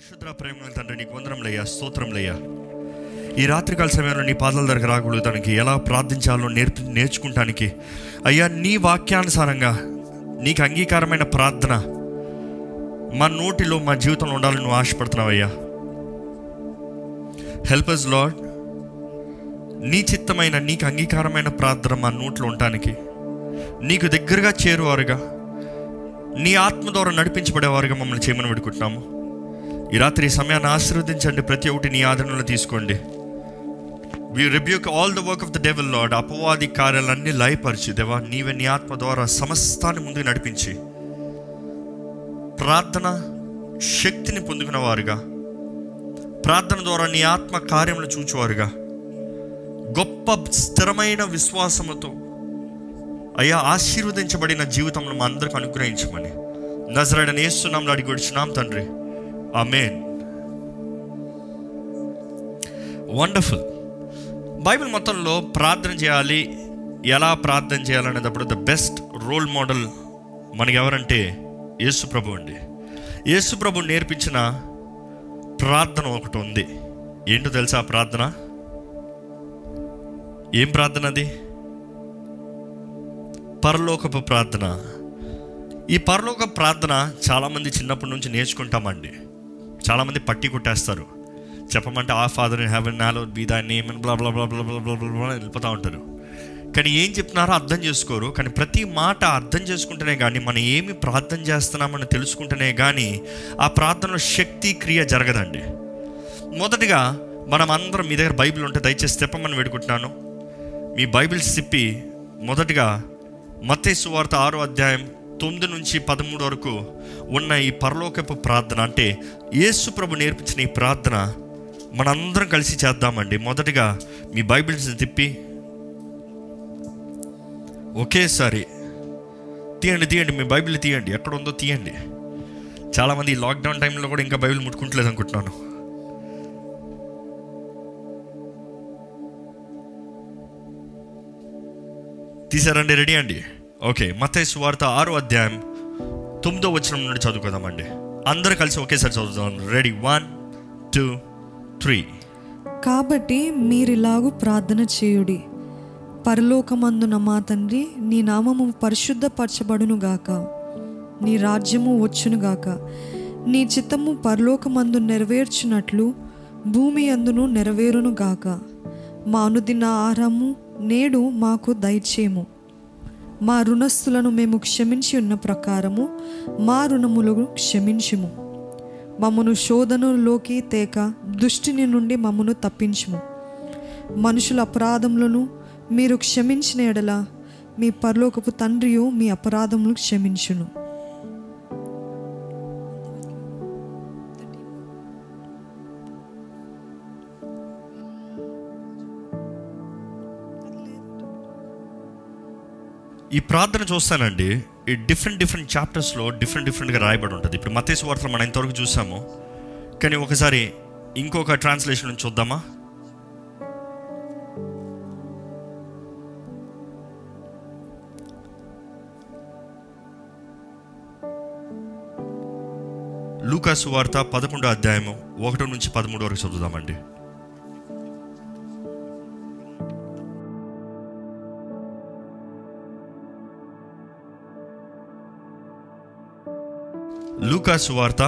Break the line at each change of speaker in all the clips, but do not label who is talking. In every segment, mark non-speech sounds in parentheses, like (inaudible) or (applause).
పరిశుద్ర ప్రేమ తండ్రి నీకు వందరంలయ్యా స్తోత్రంలయ్యా ఈ రాత్రికాల సమయంలో నీ పాదాల దగ్గర రాగలుగుతానికి ఎలా ప్రార్థించాలో నేర్పి నేర్చుకుంటానికి అయ్యా నీ వాక్యానుసారంగా నీకు అంగీకారమైన ప్రార్థన మా నోటిలో మా జీవితంలో ఉండాలని నువ్వు ఆశపడుతున్నావయ్యా. హెల్ప్ అస్ లాడ్ నీ చిత్తమైన నీకు అంగీకారమైన ప్రార్థన మా నోట్లో ఉండటానికి నీకు దగ్గరగా చేరువారుగా నీ ఆత్మ ద్వారా నడిపించబడేవారుగా మమ్మల్ని చేయమని పెడుకుంటున్నాము ఈ రాత్రి సమయాన్ని ఆశీర్వదించండి. ప్రతి ఒక్కటి నీ ఆదరణలో తీసుకోండి. We rebuke all the work of the devil lord అపవాది కార్యాలన్నీ లయపరిచి దేవా నీవే నీ ఆత్మ ద్వారా సమస్తాన్ని ముందుకు నడిపించి ప్రార్థన శక్తిని పొందుకున్న వారుగా ప్రార్థన ద్వారా నీ ఆత్మ కార్యములు చూచేవారుగా గొప్ప స్థిరమైన విశ్వాసముతో అయ్యా ఆశీర్వదించబడిన జీవితంలో మా అందరికి అనుగ్రహించమని. నజరడని ఏస్తున్నాంలో అడిగి వచ్చినాం తండ్రి. ఆమెన్ వండర్ఫుల్ బైబిల్ మొత్తంలో ప్రార్థన చేయాలి. ఎలా ప్రార్థన చేయాలనేటప్పుడు ద బెస్ట్ రోల్ మోడల్ మనకి ఎవరంటే యేసుప్రభు అండి. యేసుప్రభు నేర్పించిన ప్రార్థన ఒకటి ఉంది. ఏంటో తెలుసా ఆ ప్రార్థన? ఏం ప్రార్థన అది? పరలోకపు ప్రార్థన. ఈ పరలోక ప్రార్థన చాలామంది చిన్నప్పటి నుంచి నేర్చుకుంటామండి. చాలామంది పట్టి కొట్టేస్తారు. చెప్పమంటే ఆ ఫాదర్ హ్యావ్ ఎన్ నాలో బీ దా నేమ్ బ్లా బ్లా బ్లా బ్లా బ్లా బ్లా వెళ్ళిపోతూ ఉంటారు. కానీ ఏం చెప్తున్నారో అర్థం చేసుకోరు. కానీ ప్రతి మాట అర్థం చేసుకుంటేనే కానీ మనం ఏమి ప్రార్థన చేస్తున్నామని తెలుసుకుంటేనే కానీ ఆ ప్రార్థనలో శక్తి క్రియ జరగదండి. మొదటిగా మనం అందరం మీ దగ్గర బైబిల్ ఉంటే దయచేసి తెప్పమని వేడుకుంటున్నాను. మీ బైబిల్స్ తిప్పి మొదటిగా మతేసు వార్త ఆరో అధ్యాయం తొమ్మిది నుంచి పదమూడు వరకు ఉన్న ఈ పరలోకపు ప్రార్థన అంటే యేసు ప్రభు నేర్పించిన ఈ ప్రార్థన మనందరం కలిసి చేద్దామండి. మొదటిగా మీ బైబిల్స్ తిప్పి ఒకేసారి తీయండి తీయండి మీ బైబిల్ తీయండి. ఎక్కడ ఉందో తీయండి. చాలామంది లాక్డౌన్ టైంలో కూడా ఇంకా బైబిల్ ముట్టుకుంటలేదు అనుకుంటున్నాను. తీసారండి రెడీ అండి? ఓకే మతే సువార్త ఆరో అధ్యాయం తొమ్మిదో వచనం నుండి చదువుకుందామండి. అందరు కలిసి ఒకేసారి చదువుతాం రెడీ వన్ టూ త్రీ
కాబట్టి మీరిలాగు ప్రార్థన చేయుడి. పరలోకమందున మా తండ్రి నీ నామము పరిశుద్ధపరచబడును గాక. నీ రాజ్యము వచ్చును గాక. నీ చిత్తము పరలోకమందు నెరవేర్చినట్లు భూమి అందును నెరవేరును గాక. మా అనుదిన ఆహారము నేడు మాకు దయచేము మా రుణస్థులను మేము క్షమించి ఉన్న ప్రకారము మా రుణములను క్షమించుము. మమ్మను శోధనలోకి తేక దుష్టిని నుండి మమ్మను తప్పించుము. మనుషుల అపరాధములను మీరు క్షమించిన ఎడల మీ పరలోకపు తండ్రియు మీ అపరాధములు క్షమించును.
ఈ ప్రార్థన చూస్తానండి. ఈ డిఫరెంట్ డిఫరెంట్ చాప్టర్స్లో డిఫరెంట్ డిఫరెంట్గా రాయబడి ఉంటుంది. ఇప్పుడు మతేసు వార్తలు మనం ఇంతవరకు చూసాము. కానీ ఒకసారి ఇంకొక ట్రాన్స్లేషన్ నుంచి చూద్దామా? లూకాసు వార్త పదకొండో అధ్యాయము ఒకటి నుంచి పదమూడు వరకు చదువుదామండి. లూకాసు వార్త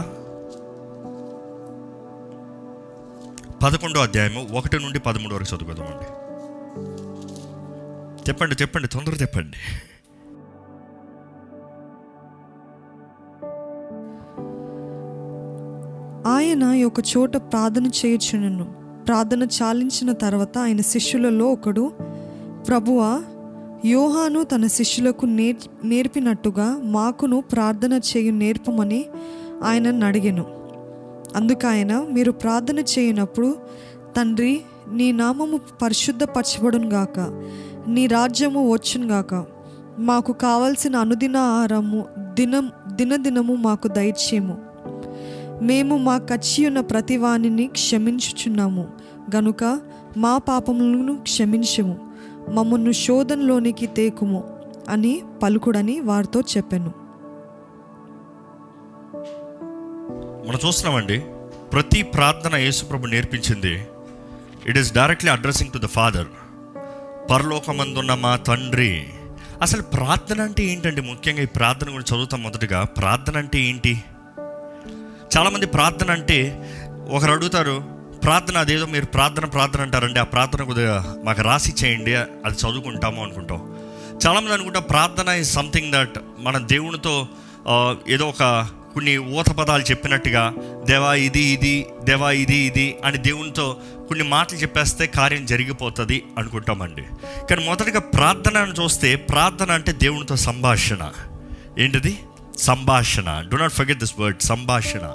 పదకొండో అధ్యాయము ఒకటి నుండి పదమూడు వరకు చదువుకుందామండి. చెప్పండి చెప్పండి తొందర చెప్పండి.
ఆయన ఒక చోట ప్రార్థన చేయుచునను ప్రార్థన చాలించిన తర్వాత ఆయన శిష్యులలో ఒకడు ప్రభువా యోహాను తన శిష్యులకు నేర్ నేర్పినట్టుగా మాకును ప్రార్థన చేయు నేర్పమని ఆయనను అడిగాను అందుకు ఆయన మీరు ప్రార్థన చేయనప్పుడు తండ్రి నీ నామము పరిశుద్ధపరచబడును గాక నీ రాజ్యము వచ్చును గాక మాకు కావలసిన అనుదిన ఆహారము దినం దినదినము మాకు దయచేయము. మేము మా కచ్చి ఉన్న ప్రతి వాణిని క్షమించుచున్నాము గనుక మా పాపములను క్షమించము. మమ్మల్ని శోధనలోనికి తేకుము అని పలుకుడని వారితో చెప్పాను.
మనం చూస్తున్నామండి ప్రతి ప్రార్థన యేసుప్రభు నేర్పించింది it is directly addressing to the father పరలోకమందున్న మా తండ్రి. అసలు ప్రార్థన అంటే ఏంటండి? ముఖ్యంగా ఈ ప్రార్థన గురించి చదువుతాం మొదటగా. ప్రార్థన అంటే ఏంటి? చాలామంది ప్రార్థన అంటే ఒకరు అడుగుతారు ప్రార్థన అదేదో మీరు ప్రార్థన ప్రార్థన అంటారండి. ఆ ప్రార్థన కొద్దిగా మాకు రాసి చేయండి. అది చదువుకుంటాము అనుకుంటాం. చాలామంది అనుకుంటా ప్రార్థన ఇస్ సంథింగ్ దట్ మన దేవునితో ఏదో ఒక కొన్ని ఊత పదాలు చెప్పినట్టుగా దేవా ఇది ఇది దేవా ఇది ఇది అని దేవునితో కొన్ని మాటలు చెప్పేస్తే కార్యం జరిగిపోతుంది అనుకుంటామండి. కానీ మొదటగా ప్రార్థనను చూస్తే ప్రార్థన అంటే దేవునితో సంభాషణ. ఏంటిది? సంభాషణ. Do not forget this word సంభాషణ.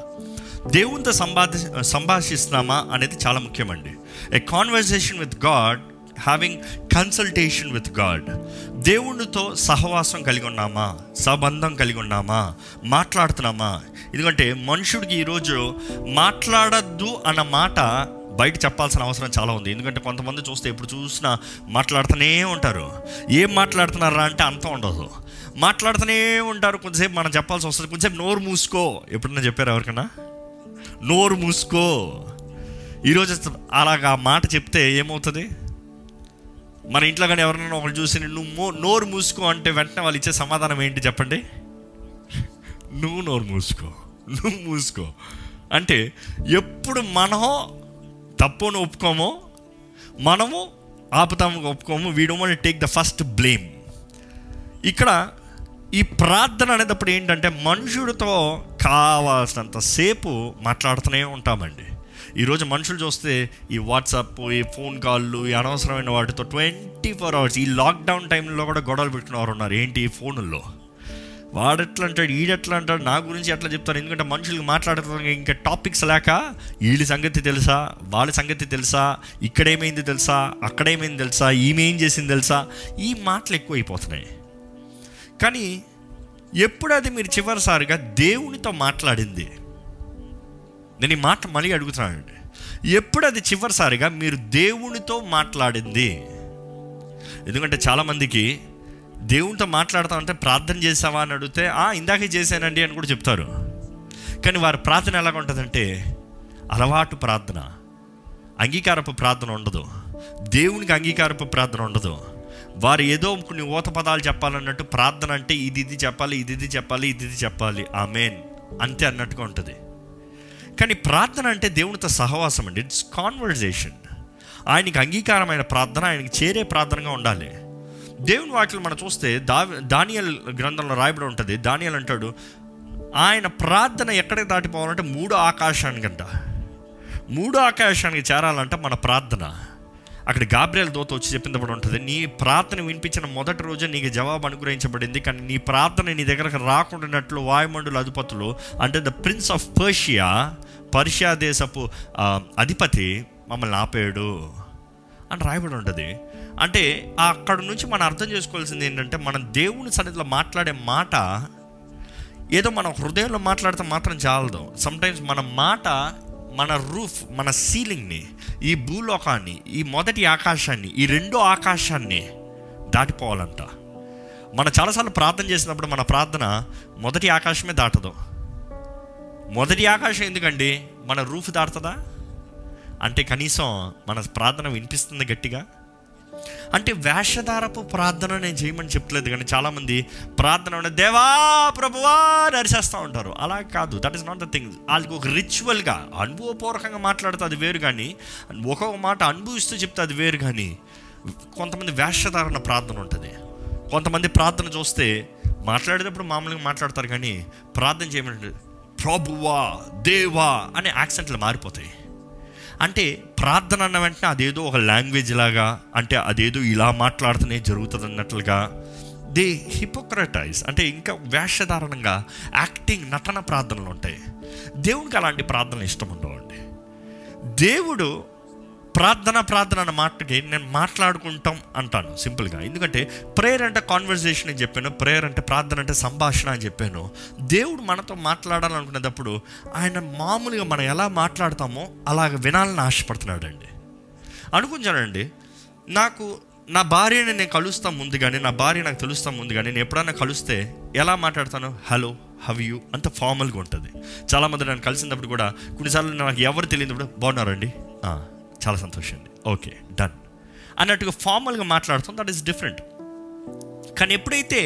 దేవునితో సంభాషి సంభాషిస్తున్నామా అనేది చాలా ముఖ్యమండి. A conversation with God having consultation with God దేవునితో సహవాసం కలిగి ఉన్నామా? సంబంధం కలిగి ఉన్నామా? మాట్లాడుతున్నామా? ఎందుకంటే మనుషుడికి ఈరోజు మాట్లాడద్దు అన్న మాట బయట చెప్పాల్సిన అవసరం చాలా ఉంది. ఎందుకంటే కొంతమంది చూస్తే ఎప్పుడు చూసినా మాట్లాడుతూనే ఉంటారు. ఏం మాట్లాడుతున్నారా అంటే అంత ఉండదు. మాట్లాడుతూనే ఉంటారు. కొంతసేపు మనం చెప్పాల్సి వస్తుంది. కొంచెంసేపు నోరు మూసుకో. ఎప్పుడన్నా చెప్పారు ఎవరికైనా? నోరు మూసుకో. ఈరోజు అలాగా ఆ మాట చెప్తే ఏమవుతుంది? మన ఇంట్లో కానీ ఎవరైనా ఒకరు చూసి నువ్వు నోరు మూసుకో అంటే వెంటనే వాళ్ళు ఇచ్చే సమాధానం ఏంటి చెప్పండి? నువ్వు నోరు మూసుకో. నువ్వు మూసుకో. అంటే ఎప్పుడు మనం తప్పును ఒప్పుకోమో మనము ఆపుతాము ఒప్పుకోము we don't take the first blame ఇక్కడ ఈ ప్రార్థన అనేటప్పుడు ఏంటంటే మనుషుడితో కావాల్సినంత సేపు మాట్లాడుతూనే ఉంటామండి. ఈరోజు మనుషులు చూస్తే ఈ వాట్సాప్ ఈ ఫోన్ కాళ్ళు ఈ అనవసరమైన వాటితో ట్వంటీ ఫోర్ అవర్స్ ఈ లాక్డౌన్ టైంలో కూడా గొడవలు పెట్టుకున్నవారు ఉన్నారు. ఏంటి ఈ ఫోనుల్లో? వాడెట్లా అంటాడు ఈడెట్లా అంటాడు నా గురించి ఎట్లా చెప్తారు? ఎందుకంటే మనుషులకి మాట్లాడటానికి ఇంకా టాపిక్స్ లేక వీళ్ళ సంగతి తెలుసా వాళ్ళ సంగతి తెలుసా ఇక్కడేమైంది తెలుసా అక్కడేమైంది తెలుసా ఈమె ఏం చేసింది తెలుసా ఈ మాటలు ఎక్కువైపోతున్నాయి. కానీ ఎప్పుడు అది మీరు చివరిసారిగా దేవునితో మాట్లాడింది? నేను ఈ మాట మళ్ళీ అడుగుతున్నానండి. ఎప్పుడు అది చివరిసారిగా మీరు దేవునితో మాట్లాడింది? ఎందుకంటే చాలామందికి దేవునితో మాట్లాడతామంటే ప్రార్థన చేసావా అని అడిగితే "ఆ, ఇందాకే చేశానండి అని కూడా చెప్తారు. కానీ వారి ప్రార్థన ఎలాగ ఉంటుందంటే అలవాటు ప్రార్థన. అంగీకారపు ప్రార్థన ఉండదు. దేవునికి అంగీకారపు ప్రార్థన ఉండదు. వారు ఏదో కొన్ని ఊత పదాలు చెప్పాలన్నట్టు ప్రార్థన అంటే ఇది ఇది చెప్పాలి ఇది ఇది చెప్పాలి ఇది ఇది చెప్పాలి. ఆ మెయిన్ అంతే అన్నట్టుగా ఉంటుంది. కానీ ప్రార్థన అంటే దేవునితో సహవాసం అండి. ఇట్స్ కాన్వర్జేషన్ ఆయనకి అంగీకారమైన ప్రార్థన ఆయనకి చేరే ప్రార్థనగా ఉండాలి. దేవుని వాటిలో మనం చూస్తే దా దానియల్ గ్రంథంలో రాయబడి ఉంటుంది. దానియల్ అంటాడు ఆయన ప్రార్థన ఎక్కడికి దాటిపోవాలంటే మూడో ఆకాశానికంట. మూడో ఆకాశానికి చేరాలంటే మన ప్రార్థన. అక్కడ గాబ్రియల్ దోత వచ్చి చెప్పినప్పుడు ఉంటుంది నీ ప్రార్థన వినిపించిన మొదటి రోజు నీకు జవాబు అనుగ్రహించబడింది కానీ నీ ప్రార్థన నీ దగ్గరకు రాకుండానట్లు వాయుమండుల అధిపతులు అంటే the prince of Persia Persia దేశపు అధిపతి మమ్మల్ని ఆపేయడు అని రాయబడి ఉంటుంది. అంటే అక్కడ నుంచి మనం అర్థం చేసుకోవాల్సింది ఏంటంటే మనం దేవుని సన్నిధిలో మాట్లాడే మాట ఏదో మన హృదయంలో మాట్లాడితే మాత్రం చాలదు. సమ్టైమ్స్ మన మాట మన రూఫ్ మన సీలింగ్ని ఈ భూలోకాన్ని ఈ మొదటి ఆకాశాన్ని ఈ రెండో ఆకాశాన్ని దాటిపోవాలంట. మనం చాలాసార్లు ప్రార్థన చేసినప్పుడు మన ప్రార్థన మొదటి ఆకాశమే దాటదు. మొదటి ఆకాశం ఎందుకండి? మన రూఫ్ దాటుతుందా? అంటే కనీసం మన ప్రార్థన వినిపిస్తుంది గట్టిగా? అంటే వేషధారపు ప్రార్థన నేను చేయమని చెప్పలేదు కానీ చాలామంది ప్రార్థన ఉన్న దేవా ప్రభువా నరిసేస్తూ ఉంటారు. అలా కాదు. That is not the thing వాళ్ళకి ఒక రిచువల్గా అనుభవపూర్వకంగా మాట్లాడితే అది వేరు కానీ ఒక్కొక్క మాట అనుభవిస్తూ చెప్తే అది వేరు కానీ కొంతమంది వేషధారణ ప్రార్థన ఉంటుంది. కొంతమంది ప్రార్థన చూస్తే మాట్లాడేటప్పుడు మామూలుగా మాట్లాడతారు కానీ ప్రార్థన చేయమంటే ప్రభువా దేవా అనే యాక్సెంట్లు మారిపోతాయి. అంటే ప్రార్థన అన్న వెంటనే అదేదో ఒక లాంగ్వేజ్ లాగా అంటే అదేదో ఇలా మాట్లాడుతూనే జరుగుతుంది అన్నట్లుగా దే హిపోక్రటైజ్ అంటే ఇంకా వేషధారణంగా యాక్టింగ్ నటన ప్రార్థనలు ఉంటాయి. దేవునికి అలాంటి ప్రార్థనలు ఇష్టం ఉండవండి దేవుడు ప్రార్థన ప్రార్థన అన్న మాటకి నేను మాట్లాడుకుంటాం అంటాను. సింపుల్గా. ఎందుకంటే ప్రేయర్ అంటే కాన్వర్జేషన్ అని చెప్పాను ప్రేయర్ అంటే ప్రార్థన అంటే సంభాషణ అని చెప్పాను. దేవుడు మనతో మాట్లాడాలనుకునేటప్పుడు ఆయన మామూలుగా మనం ఎలా మాట్లాడతామో అలాగ వినాలని ఆశపడుతున్నాడండి. అనుకుంటానండి నాకు నా భార్యని నేను కలుస్తాం ముందు కానీ నా భార్య నాకు తెలుస్తాం ముందు కానీ నేను ఎప్పుడైనా కలిస్తే ఎలా మాట్లాడతాను? హలో హవ్ యూ అంత ఫార్మల్గా ఉంటుంది. చాలామంది నన్ను కలిసినప్పుడు కూడా కొన్నిసార్లు నాకు ఎవరు తెలియనప్పుడు బాగున్నారండి చాలా సంతోషం అండి ఓకే డన్ అన్నట్టుగా ఫార్మల్గా మాట్లాడుతాం దట్ ఈస్ డిఫరెంట్ కానీ ఎప్పుడైతే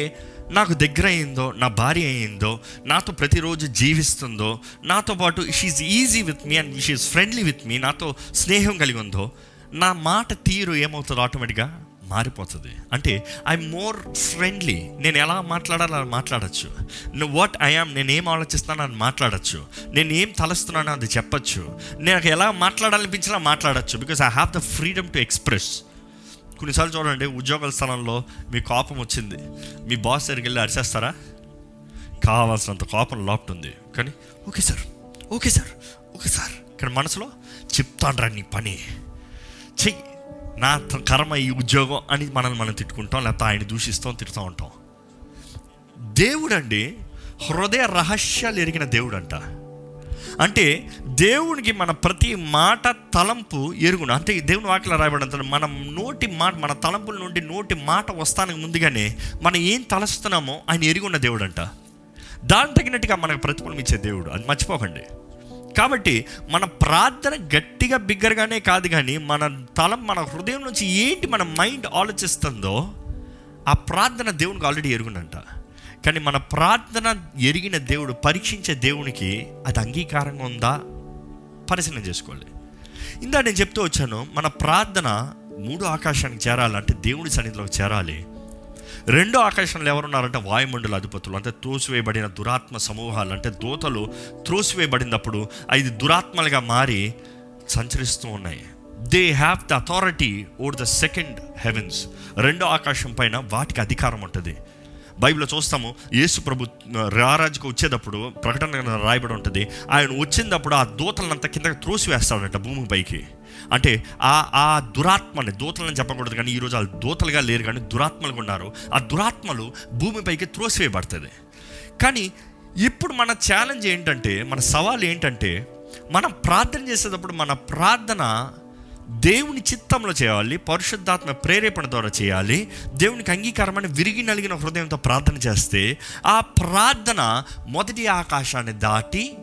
నాకు దగ్గర అయిందో నా భార్య అయిందో నాతో ప్రతిరోజు జీవిస్తుందో నాతో పాటు she's easy with me and she's friendly with me నాతో స్నేహం కలిగి ఉందో నా మాట తీరు ఏమవుతుందో ఆటోమేటిక్గా మారిపోతుంది. అంటే ఐ మోర్ ఫ్రెండ్లీ నేను ఎలా మాట్లాడాలో అలా మాట్లాడచ్చు. వాట్ ఐఆమ్ నేను ఏం ఆలోచిస్తున్నానో అని మాట్లాడచ్చు. నేను ఏం తలస్తున్నానో అది చెప్పచ్చు. నాకు ఎలా మాట్లాడాలనిపించినా మాట్లాడచ్చు. Because I have the freedom to express కొన్నిసార్లు చూడండి ఉద్యోగాల స్థలంలో మీ కోపం వచ్చింది. మీ బాస్ దగ్గరికి వెళ్ళి అరిచేస్తారా? కావాల్సినంత కోపం లోపుతుంది కానీ okay sir okay sir okay sir. కానీ మనసులో చెప్తాను నీ పని. చెయ్యి. నా త- కర్మ ఈ ఉద్యోగం అని మనల్ని మనం తిట్టుకుంటాం లేకపోతే ఆయన దూషిస్తాం తిడుతూ ఉంటాం. దేవుడు అండి హృదయ రహస్యాలు ఎరిగిన దేవుడు అంట అంటే దేవునికి మన ప్రతి మాట తలంపు ఎరుగును. అంటే దేవుని వాక్యలో రాయబడంత మన నోటి మాట మన తలంపుల నుండి నోటి మాట వస్తానికి ముందుగానే మనం ఏం తలస్తున్నామో ఆయన ఎరుగున్న దేవుడు అంట దాని తగినట్టుగా మనకు ప్రతిఫలం ఇచ్చే దేవుడు. అది మర్చిపోకండి. కాబట్టి మన ప్రార్థన గట్టిగా బిగ్గరగానే కాదు కానీ మన తలం మన హృదయం నుంచి ఏంటి మన మైండ్ ఆలోచిస్తుందో ఆ ప్రార్థన దేవునికి ఆల్రెడీ ఎరుగునంట. కానీ మన ప్రార్థన ఎరిగిన దేవుడు పరీక్షించే దేవునికి అది అంగీకారంగా ఉందా? పరిశీలన చేసుకోవాలి. ఇందా నేను చెప్తూ వచ్చాను మన ప్రార్థన మూడు ఆకాశానికి చేరాలంటే దేవుడి సన్నిధిలోకి చేరాలి. రెండో ఆకాశంలో ఎవరున్నారంటే వాయుమండల అధిపతులు. అంటే త్రోసివేయబడిన దురాత్మ సమూహాలు. అంటే దూతలు త్రోసివేయబడినప్పుడు అది దురాత్మలుగా మారి సంచరిస్తూ ఉన్నాయి. They have the authority over the second heavens రెండో ఆకాశం పైన వాటికి అధికారం ఉంటుంది. బైబిల్లో చూస్తాము యేసు ప్రభు రారాజుకు వచ్చేటప్పుడు ప్రకటన రాయబడి ఉంటుంది. ఆయన వచ్చినప్పుడు ఆ దూతలంతా కింద త్రోసివేస్తాడంట భూమి పైకి. అంటే ఆ ఆ దురాత్మని దూతలని చెప్పకూడదు కానీ ఈరోజు ఆ దూతలుగా లేరు కానీ దురాత్మలుగా ఉన్నారు. ఆ దురాత్మలు భూమిపైకి త్రోసివేయబడుతుంది. కానీ ఇప్పుడు మన ఛాలెంజ్ ఏంటంటే మన సవాల్ ఏంటంటే మనం ప్రార్థన చేసేటప్పుడు మన ప్రార్థన దేవుని చిత్తంలో చేయాలి పరిశుద్ధాత్మ ప్రేరేపణ ద్వారా చేయాలి దేవునికి అంగీకారమని విరిగి నలిగిన హృదయంతో ప్రార్థన చేస్తే ఆ ప్రార్థన మొదటి ఆకాశాన్ని దాటి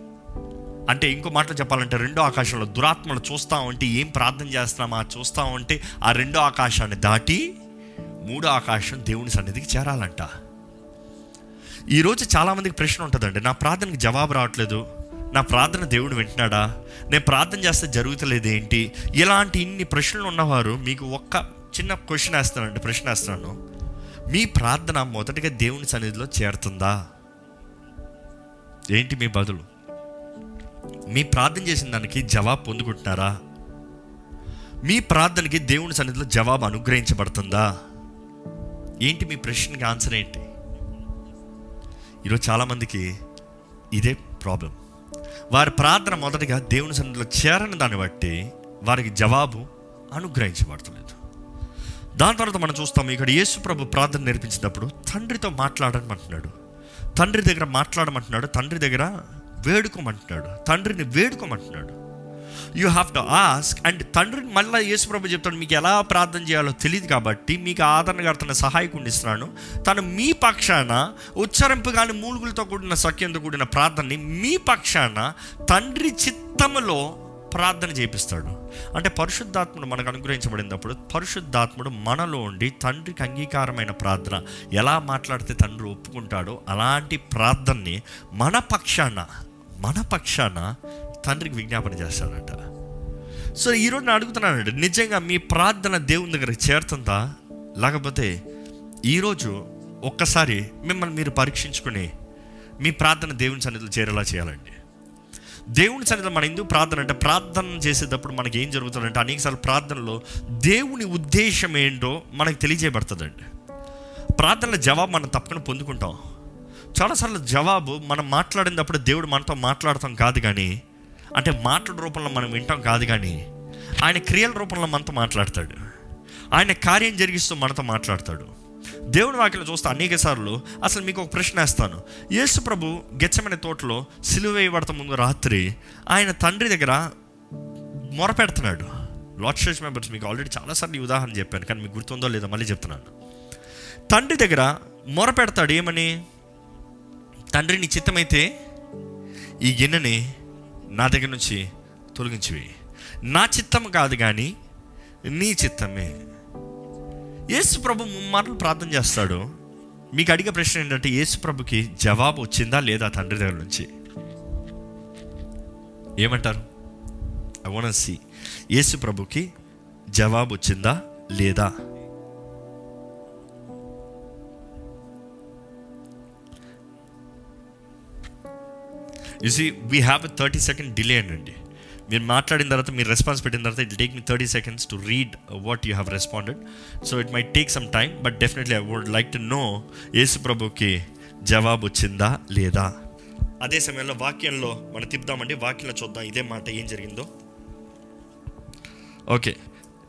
అంటే ఇంకో మాటలు చెప్పాలంటే రెండో ఆకాశంలో దురాత్మలు చూస్తా ఉంటే ఏం ప్రార్థన చేస్తున్నామా? చూస్తా ఉంటే ఆ రెండో ఆకాశాన్ని దాటి మూడో ఆకాశం దేవుని సన్నిధికి చేరాలంట. ఈరోజు చాలామందికి ప్రశ్న ఉంటుందండి నా ప్రార్థనకి జవాబు రావట్లేదు నా ప్రార్థన దేవుడు వింటున్నాడా? నేను ప్రార్థన చేస్తే జరుగుతలేదు ఏంటి? ఇలాంటి ఇన్ని ప్రశ్నలు ఉన్నవారు మీకు ఒక్క చిన్న క్వశ్చన్ వేస్తానండి ప్రశ్న వేస్తున్నాను. మీ ప్రార్థన మొదటిగా దేవుని సన్నిధిలో చేరుతుందా? ఏంటి మీ బదులు? మీ ప్రార్థన చేసిన దానికి జవాబు పొందుకుంటున్నారా? మీ ప్రార్థనకి దేవుని సన్నిధిలో జవాబు అనుగ్రహించబడుతుందా? ఏంటి మీ ప్రశ్నకి ఆన్సర్ ఏంటి? ఈరోజు చాలామందికి ఇదే ప్రాబ్లం. వారి ప్రార్థన మొదటిగా దేవుని సన్నిధిలో చేరని దాన్ని బట్టి వారికి జవాబు అనుగ్రహించబడతలేదు. దాని తర్వాత మనం చూస్తాం ఇక్కడ యేసు ప్రభు ప్రార్థన నేర్పించినప్పుడు తండ్రితో మాట్లాడమంటున్నాడు. తండ్రి దగ్గర మాట్లాడమంటున్నాడు తండ్రి దగ్గర వేడుకోమంటున్నాడు. తండ్రిని వేడుకోమంటున్నాడు. You have to ask and తండ్రిని మళ్ళీ యేసుప్రభు చెప్తాడు మీకు ఎలా ప్రార్థన చేయాలో తెలియదు కాబట్టి మీకు ఆదరణకర్తన సహాయకుడిని ఇస్తున్నాను తను మీ పక్షాన ఉచ్చరింపు కాని మూలుగులతో కూడిన సఖ్యంతో కూడిన ప్రార్థనని మీ పక్షాన తండ్రి చిత్తములో ప్రార్థన చేపిస్తాడు. అంటే పరిశుద్ధాత్ముడు మనకు అనుగ్రహించబడినప్పుడు పరిశుద్ధాత్ముడు మనలో ఉండి తండ్రికి అంగీకారమైన ప్రార్థన ఎలా మాట్లాడితే తండ్రి ఒప్పుకుంటాడో అలాంటి ప్రార్థనని మన పక్షాన మన పక్షాన తండ్రికి విజ్ఞాపన చేస్తాడంట. సో ఈరోజు నేను అడుగుతున్నానండి నిజంగా మీ ప్రార్థన దేవుని దగ్గర చేరుతుందా? లేకపోతే ఈరోజు ఒక్కసారి మిమ్మల్ని మీరు పరీక్షించుకుని మీ ప్రార్థన దేవుని సన్నిధిలో చేరేలా చేయాలండి. దేవుని సన్నిధిలో మన ఎందుకు ప్రార్థన అంటే ప్రార్థన చేసేటప్పుడు మనకి ఏం జరుగుతుందంటే అనేకసార్లు ప్రార్థనలో దేవుని ఉద్దేశం ఏంటో మనకు తెలియజేయబడుతుందండి. ప్రార్థనల జవాబు మనం తప్పకుండా పొందుకుంటాం. చాలాసార్లు జవాబు మనం మాట్లాడినప్పుడు దేవుడు మనతో మాట్లాడతాం కాదు కానీ అంటే మాటల రూపంలో మనం వింటాం కాదు కానీ ఆయన క్రియల రూపంలో మనతో మాట్లాడతాడు. ఆయన కార్యం జరిగిస్తూ మనతో మాట్లాడతాడు. దేవుని వాక్యం చూస్తే అనేక సార్లు అసలు మీకు ఒక ప్రశ్న వేస్తాను. యేసు ప్రభు గెచ్చమైన తోటలో సిలువ వేయబడత ముందు రాత్రి ఆయన తండ్రి దగ్గర మొరపెడుతున్నాడు లార్డ్ చర్చ్ మెంబర్స్ మీకు ఆల్రెడీ చాలాసార్లు ఈ ఉదాహరణ చెప్పాను కానీ మీకు గుర్తుందో లేదో మళ్ళీ చెప్తున్నాను. తండ్రి దగ్గర మొరపెడతాడు ఏమని? తండ్రి నీ చిత్తమైతే ఈ గిన్నెని నా దగ్గర నుంచి తొలగించివి నా చిత్తం కాదు కానీ నీ చిత్తమే. యేసు ప్రభు ముమ్మార్లు ప్రార్థన చేస్తాడు. మీకు అడిగే ప్రశ్న ఏంటంటే యేసు ప్రభుకి జవాబు వచ్చిందా లేదా తండ్రి దగ్గర నుంచి? ఏమంటారు? ఐ వాంట్ సి యేసు ప్రభుకి జవాబు వచ్చిందా లేదా? You see see we have a thirty second delay అండి మీరు మాట్లాడిన తర్వాత మీరు రెస్పాన్స్ పెట్టిన తర్వాత it take me thirty seconds to read what you have responded so it my take some time but definitely I would like to know Yesu ప్రభుకి జవాబు వచ్చిందా లేదా? అదే సమయంలో వాక్యంలో మనం తిప్పుదామండి. వాక్యంలో చూద్దాం ఇదే మాట ఏం జరిగిందో. ఓకే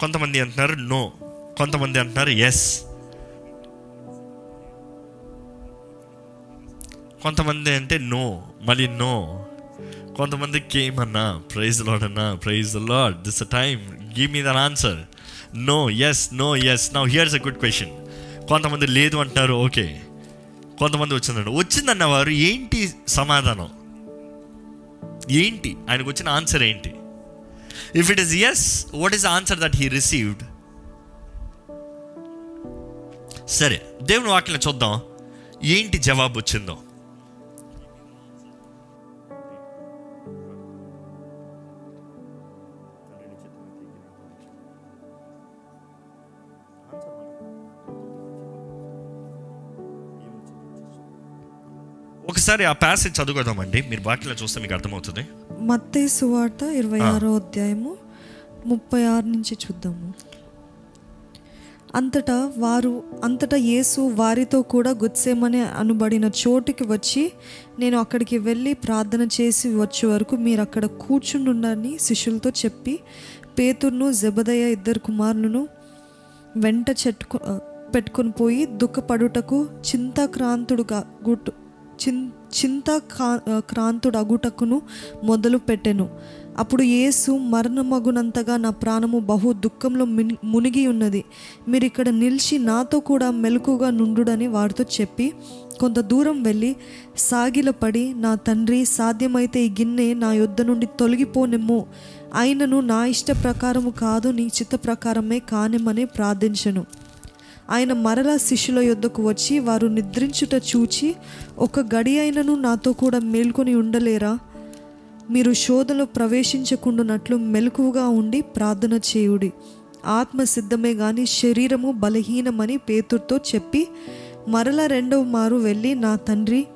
కొంతమంది అంటున్నారు నో కొంతమంది అంటున్నారు ఎస్ కొంతమంది అంటే నో మళ్ళీ నో కొంతమందికి ఏమన్నా ప్రైజ్ లాడ్ అన్నా praise lord this a time give me then answer no yes no yes now here's a good question కొంతమంది లేదు అంటారు ఓకే కొంతమంది వచ్చిందండి వచ్చిందన్న వారు ఏంటి సమాధానం? ఏంటి? ఆయనకు వచ్చిన ఆన్సర్ ఏంటి? If it is yes what is answer that he received సరే దేవుని వాక్యం చూద్దాం. ఏంటి జవాబు వచ్చిందో? ఒకసారి ఆ ప్యాసేజ్ చదువుకోదామండి. మీరు వాక్యంలో చూస్తే మీకు అర్థమవుతుంది.
మత్తయి సువార్త ఇరవై ఆరో అధ్యాయము ముప్పై ఆరు నుంచి చూద్దాము. అంతటా వారు అంతటా యేసు వారితో కూడా గుత్సేమని అనబడిన చోటుకి వచ్చి నేను అక్కడికి వెళ్ళి ప్రార్థన చేసి వచ్చే వరకు మీరు అక్కడ కూర్చుండుండని శిష్యులతో చెప్పి పేతుర్ను జబదయ్య ఇద్దరు కుమారులను వెంట చెట్టుకు పెట్టుకొని పోయి దుఃఖపడుటకు చింతాక్రాంతుడుగా గుట్టు చిన్ చింత క్రాంతుడు అగుటకును మొదలు పెట్టెను. అప్పుడు యేసు మరణమగునంతగా నా ప్రాణము బహు దుఃఖంలో మునిగి ఉన్నది. మీరు ఇక్కడ నిలిచి నాతో కూడా మెలకుగా నుండుడని వారితో చెప్పి కొంత దూరం వెళ్ళి సాగిలపడి నా తండ్రి సాధ్యమైతే ఈ గిన్నె నా యొద్ద నుండి తొలగిపోనెమ్ము. అయినను నా ఇష్ట ప్రకారము కాదు నీ చిత్త ప్రకారమే కానిమని ప్రార్థించను. ఆయన మరలా శిష్యుల యొద్దకు వచ్చి వారు నిద్రించుట చూచి ఒక గడి అయినను నాతో కూడా మేల్కొని ఉండలేరా? మీరు శోధలో ప్రవేశించకుండానట్లు మెలకువగా ఉండి ప్రార్థన చేయుడి. ఆత్మ సిద్ధమే గాని శరీరము బలహీనమని పేతుర్తో చెప్పి మరల రెండవ మారు వెళ్ళి నా తండ్రి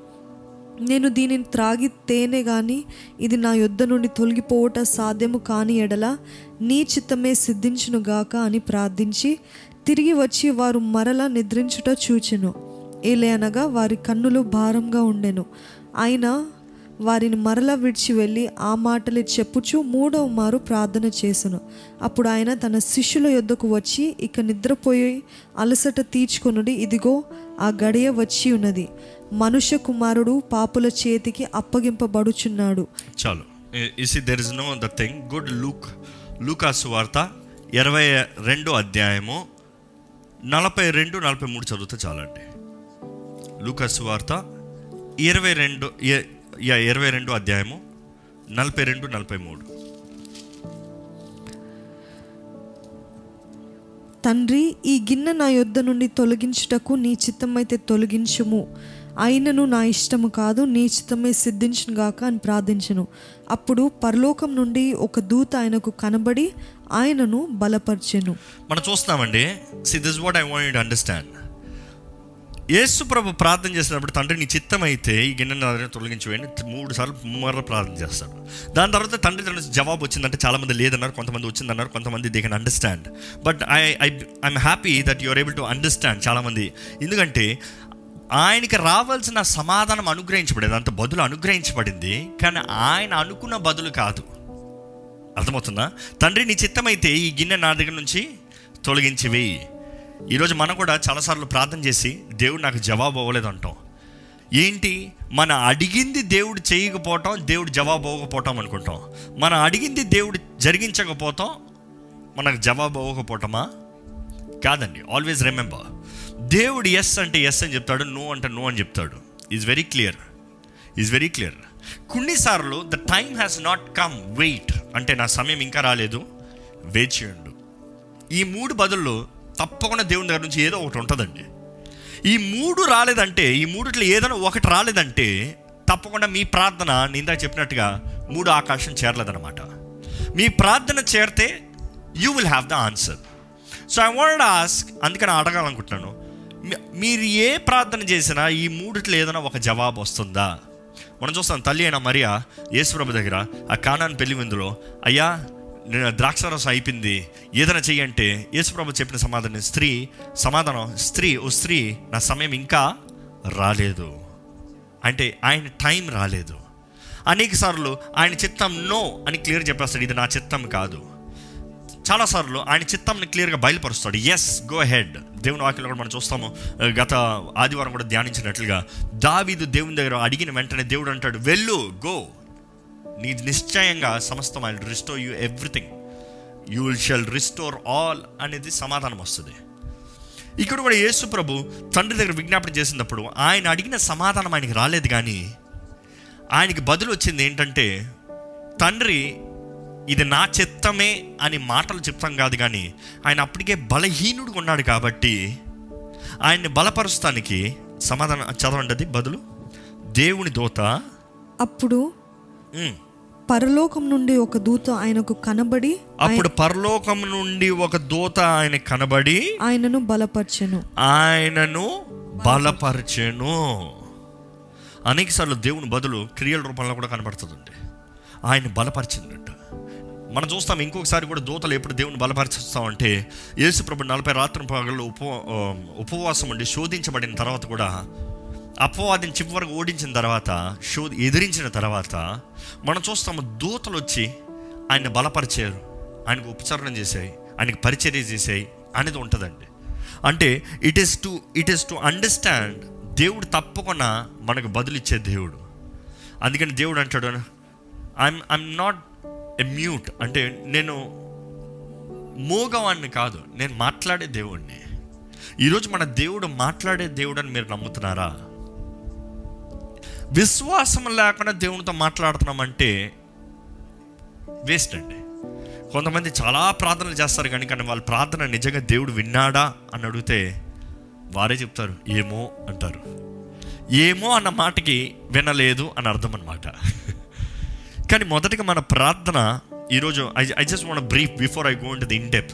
నేను దీనిని త్రాగి తేనె గాని ఇది నా యొద్ద నుండి తొలగిపోవట సాధ్యము కాని ఎడల నీ చిత్తమే సిద్ధించునుగాక అని ప్రార్థించి తిరిగి వచ్చి వారు మరలా నిద్రించుట చూచెను. ఏలే వారి కన్నులు భారంగా ఉండెను. ఆయన వారిని మరలా విడిచి వెళ్ళి ఆ మాటలు చెప్పుచు మూడవ మారు ప్రార్థన చేసెను. అప్పుడు ఆయన తన శిష్యుల యొద్దకు వచ్చి ఇక నిద్రపోయి అలసట తీర్చుకొనుడి ఇదిగో ఆ గడియ వచ్చి ఉన్నది. మనుష్య కుమారుడు పాపుల చేతికి అప్పగింపబడుచున్నాడు.
చాలు. Is there is no the thing good Luke Lukasu వార్త ఇరవై రెండు అధ్యాయము నలభై రెండు నలభై మూడు చదివితే చాలండి. లూకస్ వార్త ఇరవై రెండు ఇరవై రెండు అధ్యాయము నలభై రెండు నలభై మూడు.
తండ్రి ఈ గిన్నె నా యొద్ద నుండి తొలగించుటకు నీ చిత్తమైతే తొలగించుము. అయినను నా ఇష్టము కాదు నీ చిత్తమే సిద్ధించును గాక అని ప్రార్థించను. అప్పుడు పరలోకం నుండి ఒక దూత ఆయనకు కనబడి ఆయనను బలపరిచెను.
మనం చూస్తామండి see this what I want understand Yesu ప్రభు ప్రార్థన చేసినప్పుడు తండ్రి నీ చిత్తం అయితే ఈ గిన్నె తొలగించి వేయండి మూడు సార్లు మూడు ప్రార్థన చేస్తాడు. దాని తర్వాత తండ్రి తన జవాబు వచ్చిందంటే చాలామంది లేదన్నారు కొంతమంది వచ్చిందన్నారు కొంతమంది they can understand but I I I'm happy that you are able to understand చాలామంది. ఎందుకంటే ఆయనకి రావాల్సిన సమాధానం అనుగ్రహించబడేది అంత బదులు అనుగ్రహించబడింది కానీ ఆయన అనుకున్న బదులు కాదు. అర్థమవుతుందా? తండ్రి నీ చిత్తమైతే ఈ గిన్నె నా దగ్గర నుంచి తొలగించి వేయి ఈరోజు మనం కూడా చాలాసార్లు ప్రార్థన చేసి దేవుడు నాకు జవాబు అవ్వలేదు అంటాం. ఏంటి? మన అడిగింది దేవుడు చేయకపోవటం దేవుడు జవాబు అవ్వకపోవటం అనుకుంటాం. మనం అడిగింది దేవుడు జరిగించకపోతాం మనకు జవాబు అవ్వకపోవటమా? కాదండి. ఆల్వేస్ రిమెంబర్ దేవుడు ఎస్ అంటే ఎస్ అని చెప్తాడు నో అంటే నో అని చెప్తాడు. Is very clear is very clear కొన్నిసార్లు the time has not come wait అంటే నా సమయం ఇంకా రాలేదు వెయిట్ చేయండు. ఈ మూడు బదుల్లో తప్పకుండా దేవుని దగ్గర నుంచి ఏదో ఒకటి ఉంటుందండి. ఈ మూడు రాలేదంటే ఈ మూడిట్లో ఏదైనా ఒకటి రాలేదంటే తప్పకుండా మీ ప్రార్థన నిందా చెప్పినట్టుగా మూడు ఆకాశం చేరలేదన్నమాట. మీ ప్రార్థన చేరితే you will have the answer so I want ask అందుకని అడగాలనుకుంటున్నాను. మీరు ఏ ప్రార్థన చేసినా ఈ మూడిట్లో ఏదైనా ఒక జవాబు వస్తుందా? మనం చూస్తాం తల్లి అయిన మరియా యేసుప్రభు దగ్గర ఆ కానాన్ పెళ్ళి విందులో అయ్యా నేను ద్రాక్షారసం అయిపోయింది ఏదైనా చెయ్యంటే యేసుప్రభు చెప్పిన సమాధానం స్త్రీ సమాధానం స్త్రీ ఓ స్త్రీ నా సమయం ఇంకా రాలేదు. అంటే ఆయన టైం రాలేదు. అనేక సార్లు ఆయన చిత్తం నో అని క్లియర్ చెప్పేస్తాడు ఇది నా చిత్తం కాదు. చాలాసార్లు ఆయన చిత్తంని క్లియర్గా బయలుపరుస్తాడు. ఎస్ గో హెడ్ దేవుని వాక్యంలో కూడా మనం చూస్తాము. గత ఆదివారం కూడా ధ్యానించినట్లుగా దావీదు దేవుని దగ్గర అడిగిన వెంటనే దేవుడు అంటాడు వెళ్ళు గో నీ నిశ్చయంగా సమస్తం ఆయన restore you everything you will shall restore all అనేది సమాధానం వస్తుంది. ఇక్కడ కూడా యేసు ప్రభు తండ్రి దగ్గర విజ్ఞాపన చేసినప్పుడు ఆయన అడిగిన సమాధానం ఆయనకి రాలేదు కానీ ఆయనకి బదులు వచ్చింది ఏంటంటే తండ్రి ఇది నా చిత్తమే అని మాటలు చెప్తాం కాదు కానీ ఆయన అప్పటికే బలహీనుడుగా ఉన్నాడు కాబట్టి ఆయన్ని బలపరుస్తానికి సమాధానం చదవండి బదులు దేవుని దోత.
అప్పుడు పరలోకం నుండి ఒక దూత ఆయనకు కనబడి
అప్పుడు పరలోకం నుండి ఒక దూత ఆయన కనబడి
ఆయనను బలపరచెను.
ఆయనను బలపరచెను. అనేకసార్లు దేవుని బదులు క్రియల రూపంలో కూడా కనబడుతుందండి. ఆయన బలపరిచిందంట. మనం చూస్తాం ఇంకొకసారి కూడా దూతలు ఎప్పుడు దేవుని బలపరుస్తామంటే యేసుప్రభు నలభై రాత్రి పగళ్ళు ఉప ఉపవాసం ఉండి శోధించబడిన తర్వాత కూడా అపవాదిని చివరి వరకు ఓడించిన తర్వాత శో ఎదిరించిన తర్వాత మనం చూస్తాము దూతలు వచ్చి ఆయన బలపరిచారు. ఆయనకు ఉపచారణ చేశాయి. ఆయనకు పరిచర్య చేశాయి అనేది ఉంటుందండి. అంటే it is to it is to understand దేవుడు తప్పకుండా మనకు బదులిచ్చే దేవుడు. అందుకని దేవుడు అంటాడు I'm I'm not a mute అంటే నేను మూగవాణ్ణి కాదు నేను మాట్లాడే దేవుణ్ణి. ఈరోజు మన దేవుడు మాట్లాడే దేవుడు అని మీరు నమ్ముతున్నారా? విశ్వాసం లేకుండా దేవునితో మాట్లాడుతున్నామంటే వేస్ట్ అండి. కొంతమంది చాలా ప్రార్థనలు చేస్తారు కానీ కానీ వాళ్ళ ప్రార్థన నిజంగా దేవుడు విన్నాడా అని అడిగితే వారే చెప్తారు ఏమో అంటారు. ఏమో అన్న మాటకి వినలేదు అని అర్థం అనమాట కానీ మొదటిగా మన ప్రార్థన ఈరోజు I I just want brief before I go in the in depth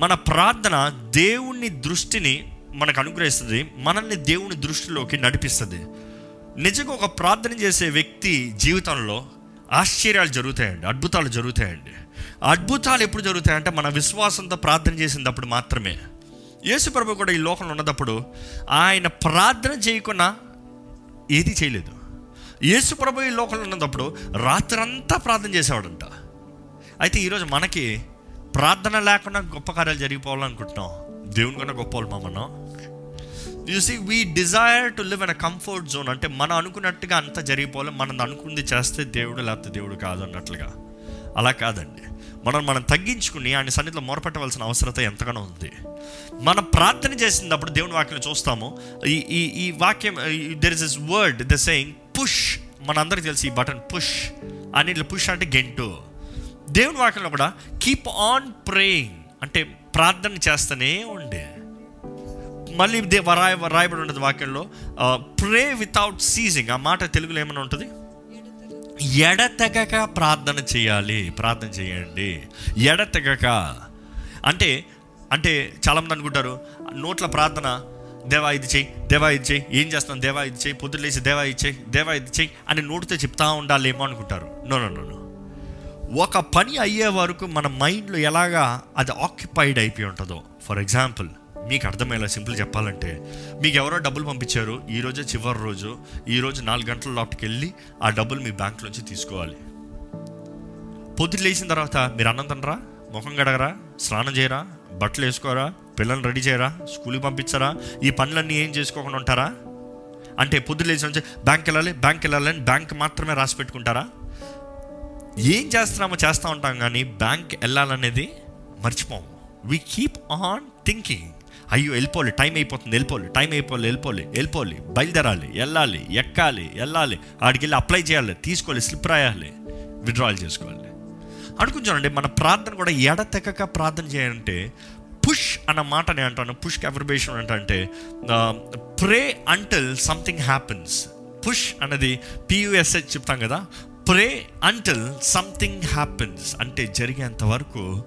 మన ప్రార్థన దేవుని దృష్టిని మనకు అనుగ్రహిస్తుంది మనల్ని దేవుని దృష్టిలోకి నడిపిస్తుంది. నిజంగా ఒక ప్రార్థన చేసే వ్యక్తి జీవితంలో ఆశ్చర్యాలు జరుగుతాయండి అద్భుతాలు జరుగుతాయండి. అద్భుతాలు ఎప్పుడు జరుగుతాయంటే మన విశ్వాసంతో ప్రార్థన చేసినప్పుడు మాత్రమే. యేసుప్రభు కూడా ఈ లోకంలో ఉన్నప్పుడు ఆయన ప్రార్థన చేయకుండా ఏది చేయలేదు. యేసు ప్రభు ఈ లోకంలో ఉన్నప్పుడు రాత్రంతా ప్రార్థన చేసేవాడంట. అయితే ఈరోజు మనకి ప్రార్థన లేకుండా గొప్ప కార్యాలు జరిగిపోవాలనుకుంటున్నాం. దేవుని కన్నా గొప్ప వాళ్ళమా మనం. You see we desire to live in a comfort zone అంటే మనం అనుకున్నట్టుగా అంతా జరిగిపోవాలి. మనం అనుకుంది చేస్తే దేవుడు లేకపోతే దేవుడు కాదు అన్నట్లుగా. అలా కాదండి. మనం మనం తగ్గించుకుని ఆయన సన్నిధిలో మొరపెట్టవలసిన అవసరత ఎంతగానో ఉంది. మనం ప్రార్థన చేసినప్పుడు దేవుని వాక్యం చూస్తాము. ఈ ఈ ఈ వాక్యం there is is word the saying push మనందరికీ తెలిసి ఈ బటన్ పుష్ అన్నింటిలో పుష్ అంటే గెంటు. దేవుని వాక్యంలో కూడా కీప్ ఆన్ ప్రేయింగ్ అంటే ప్రార్థన చేస్తూనే ఉండే. మళ్ళీ దే రాయ రాయబడి ఉంటుంది వాక్యంలో ప్రే వితౌట్ సీజింగ్ ఆ మాట తెలుగులో ఏమైనా ఉంటుంది? ఎడతెగక ప్రార్థన చేయాలి. ప్రార్థన చేయండి. ఎడతెగక. అంటే అంటే చాలామంది అనుకుంటారు నోట్ల ప్రార్థన దేవా ఇది చెయ్యి దేవా ఇది చేయి ఏం చేస్తాను దేవా ఇది చేయి పొద్దున్న లేచి దేవా ఇది చేయి దేవా ఇది చేయి అని నోటితో చెప్తా ఉండాలేమో అనుకుంటారు. నో నో నో నో ఒక పని అయ్యే వరకు మన మైండ్లో ఎలాగా అది ఆక్యుపైడ్ అయిపోయి ఉంటుందో. ఫర్ ఎగ్జాంపుల్ మీకు అర్థమయ్యేలా సింపుల్ చెప్పాలంటే మీకు ఎవరో డబ్బులు పంపించారు ఈరోజే చివరి రోజు ఈరోజు నాలుగు గంటల లోపలికి వెళ్ళి ఆ డబ్బులు మీ బ్యాంక్లోంచి తీసుకోవాలి. పొద్దున్న లేచిన తర్వాత మీరు అన్నం తినరా? ముఖం గడగరా స్నానం చేయరా? బట్టలు వేసుకోరా? పిల్లల్ని రెడీ చేయరా? స్కూల్కి పంపించరా? ఈ పనులన్నీ ఏం చేసుకోకుండా ఉంటారా? అంటే పొద్దున్న లేచిన నుంచి బ్యాంక్ వెళ్ళాలి బ్యాంక్ వెళ్ళాలని బ్యాంక్ మాత్రమే రాసి పెట్టుకుంటారా? ఏం చేస్తున్నామో చేస్తూ ఉంటాం కానీ బ్యాంక్ వెళ్ళాలనేది మర్చిపోము. వి కీప్ ఆన్ థింకింగ్ అయ్యో వెళ్ళిపోలే టైం అయిపోతుంది వెళ్ళిపోలే టైం అయిపోలే వెళ్ళిపోలే వెళ్ళిపోలే బయలుదేరాలి వెళ్ళాలి ఎక్కాలి వెళ్ళాలి ఆడికి వెళ్ళి అప్లై చేయాలి తీసుకోవాలి స్లిప్ రాయాలి విడ్రాల్ చేసుకోవాలి. అనుకుంటానండి మన ప్రార్థన కూడా ఎడతెగక ప్రార్థన చేయాలంటే పుష్ అన్న మాట నేను అంటాను పుష్ అవర్బేషన్ అంటే pray until something happens push అన్నది పియుఎస్హెచ్ చెప్తాం కదా ప్రే అంటిల్ సంథింగ్ హ్యాపెన్స్ అంటే జరిగేంత వరకు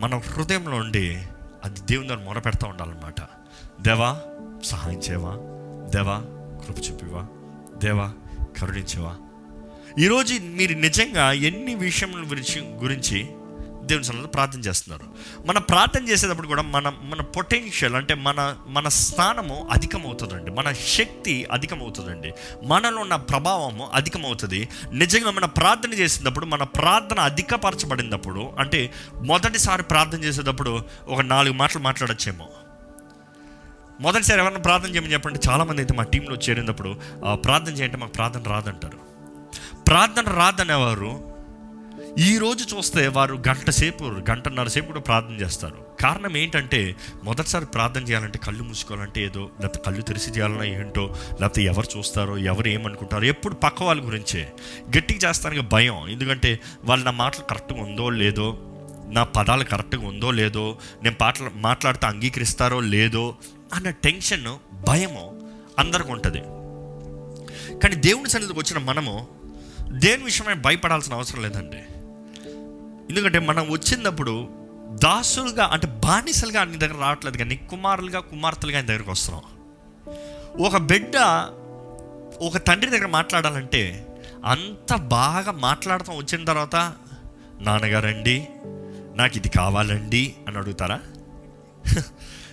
మన హృదయంలో ఉండి అది దేవుని ద్వారా మొరపెడతా ఉండాలన్నమాట. దేవా సహాయం చేయవా? దేవా కృప చూపివా దేవా కరుణించవా? ఈరోజు మీరు నిజంగా ఎన్ని విషయముల గురించి గురించి దేవుని సన్నిధిలో ప్రార్థన చేస్తున్నారు. మన ప్రార్థన చేసేటప్పుడు కూడా మన మన పొటెన్షియల్ అంటే మన మన స్థానము అధికమవుతుందండి. మన శక్తి అధికమవుతుందండి. మనలో ఉన్న ప్రభావము అధికమవుతుంది. నిజంగా మన ప్రార్థన చేసేటప్పుడు మన ప్రార్థన అధికపరచబడినప్పుడు అంటే మొదటిసారి ప్రార్థన చేసేటప్పుడు ఒక నాలుగు మాటలు మాట్లాడచ్చేమో. మొదటిసారి ఎవరైనా ప్రార్థన చేయమని చెప్పండి చాలామంది అయితే మా టీంలో చేరినప్పుడు ప్రార్థన చేయంటే మాకు ప్రార్థన రాదంటారు. ప్రార్థన రాదనేవారు ఈ రోజు చూస్తే వారు గంట సేపు గంటన్నర సేపు కూడా ప్రార్థన చేస్తారు. కారణం ఏంటంటే మొదటిసారి ప్రార్థన చేయాలంటే కళ్ళు మూసుకోవాలంటే ఏదో లేకపోతే కళ్ళు తెరిచి చేయాలన్నా ఏంటో లేకపోతే ఎవరు చూస్తారో ఎవరు ఏమనుకుంటారో ఎప్పుడు పక్క వాళ్ళ గురించే. గట్టిగా చేస్తానికి భయం. ఎందుకంటే వాళ్ళు నా మాటలు కరెక్ట్గా ఉందో లేదో నా పదాలు కరెక్ట్గా ఉందో లేదో నేను పాటలు మాట్లాడితే అంగీకరిస్తారో లేదో అన్న టెన్షన్ భయము అందరికి ఉంటుంది. కానీ దేవుని సన్నిధికి వచ్చిన మనము దేని విషయమై భయపడాల్సిన అవసరం లేదండి. ఎందుకంటే మనం వచ్చినప్పుడు దాసులుగా అంటే బానిసలుగా ఆయన దగ్గర రావట్లేదు కానీ కుమారులుగా కుమార్తెలుగా ఆయన దగ్గరకు వస్తున్నాం. ఒక బిడ్డ ఒక తండ్రి దగ్గర మాట్లాడాలంటే అంత బాగా మాట్లాడతాం వచ్చిన తర్వాత నాన్నగారండి నాకు ఇది కావాలండి అని అడుగుతారా?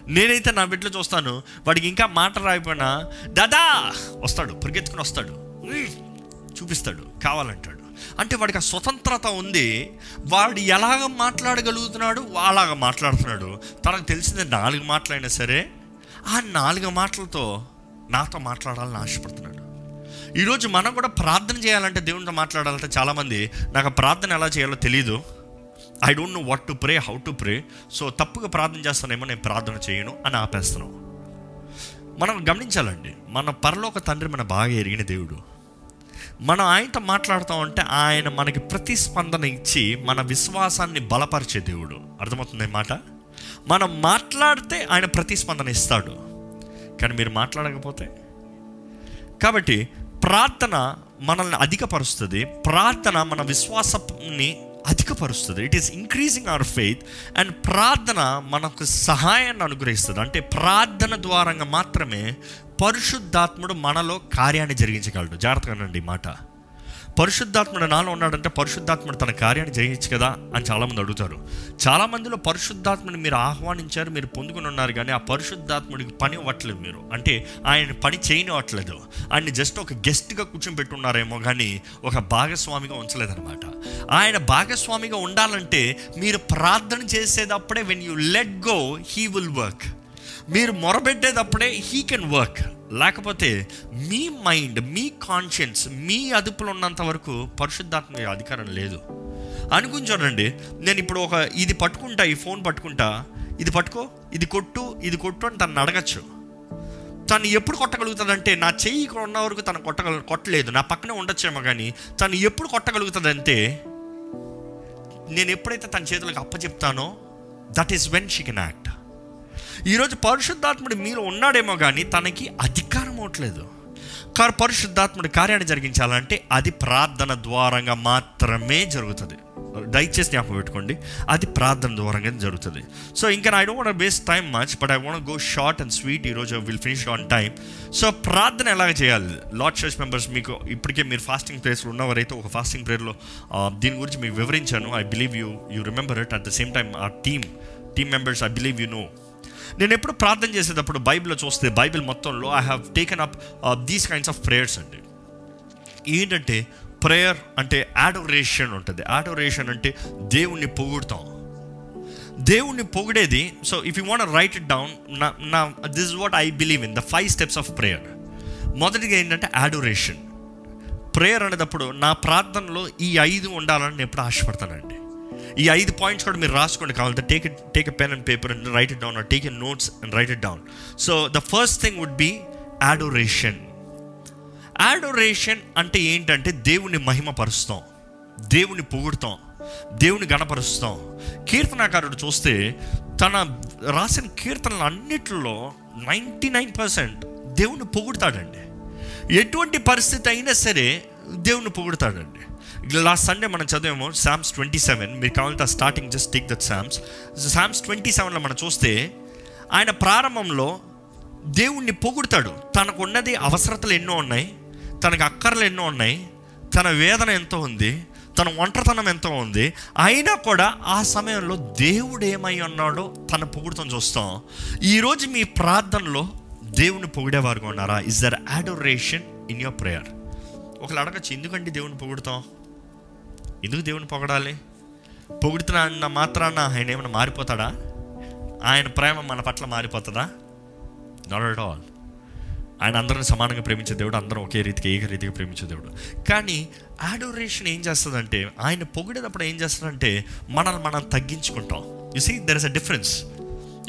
నేనైతే నా బిడ్డలో చూస్తాను వాడికి ఇంకా మాట రాయిపోయినా దాదా వస్తాడు పరిగెత్తుకుని వస్తాడు. చూపిస్తాడు కావాలంటాడు. అంటే వాడికి ఆ స్వతంత్రత ఉంది. వాడు ఎలాగ మాట్లాడగలుగుతున్నాడు? అలాగ మాట్లాడుతున్నాడు. తనకు తెలిసింది నాలుగు మాటలైనా సరే ఆ నాలుగు మాటలతో నాతో మాట్లాడాలని ఆశపడుతున్నాడు. ఈరోజు మనం కూడా ప్రార్థన చేయాలంటే దేవునితో మాట్లాడాలంటే చాలామంది నాకు ప్రార్థన ఎలా చేయాలో తెలియదు I don't know what to pray how to pray so తప్పుగా ప్రార్థన చేస్తానేమో నేను ప్రార్థన చేయను అని ఆపేస్తున్నాం. మనం గమనించాలండి. మన పరలోక తండ్రి మన బాగా ఎరిగిన దేవుడు. మనం ఆయనతో మాట్లాడుతూ ఉంటే ఆయన మనకి ప్రతిస్పందన ఇచ్చి మన విశ్వాసాన్ని బలపరిచే దేవుడు. అర్థమవుతుంది మాట? మనం మాట్లాడితే ఆయన ప్రతిస్పందన ఇస్తాడు. కానీ మీరు మాట్లాడకపోతే? కాబట్టి ప్రార్థన మనల్ని అధికపరుస్తుంది. ప్రార్థన మన విశ్వాసాన్ని అధికపరుస్తుంది. It is increasing our faith and ప్రార్థన మనకు సహాయాన్ని అనుగ్రహిస్తుంది. అంటే ప్రార్థన ద్వారంగా మాత్రమే పరిశుద్ధాత్ముడు మనలో కార్యాన్ని జరిగించగలడు. జాగ్రత్తగానండి ఈ మాట. పరిశుద్ధాత్ముడు నాలో ఉన్నాడంటే పరిశుద్ధాత్ముడు తన కార్యాన్ని జయించు కదా అని చాలామంది అడుగుతారు. చాలామందిలో పరిశుద్ధాత్ముని మీరు ఆహ్వానించారు మీరు పొందుకుని ఉన్నారు కానీ ఆ పరిశుద్ధాత్ముడికి పని ఇవ్వట్లేదు మీరు. అంటే ఆయన పని చేయనివ్వట్లేదు ఆయన జస్ట్ ఒక గెస్ట్గా కూర్చొని పెట్టున్నారేమో కానీ ఒక భాగస్వామిగా ఉంచలేదన్నమాట. ఆయన భాగస్వామిగా ఉండాలంటే మీరు ప్రార్థన చేసేటప్పుడే when you let go he will work మీరు మొరబెట్టేటప్పుడే హీ కెన్ వర్క్ లేకపోతే మీ మైండ్ మీ కాన్షియన్స్ మీ అదుపులో ఉన్నంత వరకు పరిశుద్ధాత్మ అధికారం లేదు. అనుకుని చూడండి నేను ఇప్పుడు ఒక ఇది పట్టుకుంటా ఈ ఫోన్ పట్టుకుంటా ఇది పట్టుకో ఇది కొట్టు ఇది కొట్టు అని తను అడగచ్చు. తను ఎప్పుడు కొట్టగలుగుతుందంటే నా చెయ్యి ఇక్కడ ఉన్న వరకు తను కొట్టగల కొట్టలేదు నా పక్కనే ఉండొచ్చేమో కానీ తను ఎప్పుడు కొట్టగలుగుతుందంటే నేను ఎప్పుడైతే తన చేతులకు అప్పచెప్తానో that is when she can act ఈరోజు పరిశుద్ధాత్ముడు మీరు ఉన్నాడేమో కానీ తనకి అధికారం అవట్లేదు. కారు పరిశుద్ధాత్ముడి కార్యాన్ని జరిగించాలంటే అది ప్రార్థన ద్వారంగా మాత్రమే జరుగుతుంది. దయచేసి జ్ఞాపకం పెట్టుకోండి. అది ప్రార్థన ద్వారంగా జరుగుతుంది. సో ఇంకా I don't want waste time much but I want go short and sweet ఈరోజు will finish on time so ప్రార్థన ఎలాగ చేయాలి? లార్డ్ చర్చ్ మెంబర్స్ మీకు ఇప్పటికే మీరు ఫాస్టింగ్ ప్లేస్లో ఉన్నవారైతే ఒక ఫాస్టింగ్ ప్రేయర్లో దీని గురించి మీకు వివరించాను. I believe you you remember it at the same time ఆ team team members I believe you know నేను ఎప్పుడు ప్రార్థన చేసేటప్పుడు బైబిల్లో చూస్తే బైబిల్ మొత్తంలో I have taken up these kinds of prayers అండి. ఏంటంటే ప్రేయర్ అంటే యాడోరేషన్ ఉంటుంది. ఆడోరేషన్ అంటే దేవుణ్ణి పొగుడుతాం. దేవుణ్ణి పొగిడేది so if you want write it down నా నా this what I believe in the five steps of prayer మొదటిగా ఏంటంటే యాడోరేషన్ ప్రేయర్ అనేటప్పుడు నా ప్రార్థనలో ఈ ఐదు ఉండాలని నేను ఎప్పుడు ఆశపడతానండి. ఈ ఐదు పాయింట్స్ కూడా మీరు రాసుకోండి. కావాలంటే take it take a pen and paper and write it down take a notes and write it down so the first thing would be adoration adoration అంటే ఏంటంటే దేవుని మహిమపరుస్తాం. దేవుని పొగుడుతాం. దేవుని గణపరుస్తాం. కీర్తనాకారుడు చూస్తే తన రాసిన కీర్తనలు అన్నిటిలో నైంటీ నైన్ పర్సెంట్ దేవుని పొగుడతాడండి. ఎటువంటి పరిస్థితి అయినా సరే దేవుని పొగుడతాడండి. లాస్ట్ సండే మనం చదివాము శామ్స్ ట్వంటీ సెవెన్ మీరు కావాలంటే starting just take that psalms psalms twenty సెవెన్లో మనం చూస్తే ఆయన ప్రారంభంలో దేవుణ్ణి పొగుడతాడు. తనకు ఉన్నది అవసరతలు ఎన్నో ఉన్నాయి తనకు అక్కర్లు ఎన్నో ఉన్నాయి తన వేదన ఎంతో ఉంది తన ఒంటరితనం ఎంతో ఉంది. అయినా కూడా ఆ సమయంలో దేవుడు ఏమై ఉన్నాడో తన పొగుడుతం చూస్తాం. ఈరోజు మీ ప్రార్థనలో దేవుని పొగిడేవారుగా ఉన్నారా? Is there adoration in your prayer ఒకళ్ళు అడగచ్చు ఎందుకంటే దేవుని పొగుడుతాం? ఎందుకు దేవుని పొగడాలి? పొగుడుతున్నా అన్న మాత్రాన ఆయన ఏమైనా మారిపోతాడా? ఆయన ప్రేమ మన పట్ల మారిపోతుందా? నాట్ అట్ ఆల్ ఆయన అందరిని సమానంగా ప్రేమించే దేవుడు అందరం ఒకే రీతికి ఏక రీతిగా ప్రేమించే దేవుడు. కానీ ఆడోరేషన్ ఏం చేస్తుందంటే ఆయన పొగిడేటప్పుడు ఏం చేస్తుందంటే మనల్ని మనం తగ్గించుకుంటాం. You see there is a difference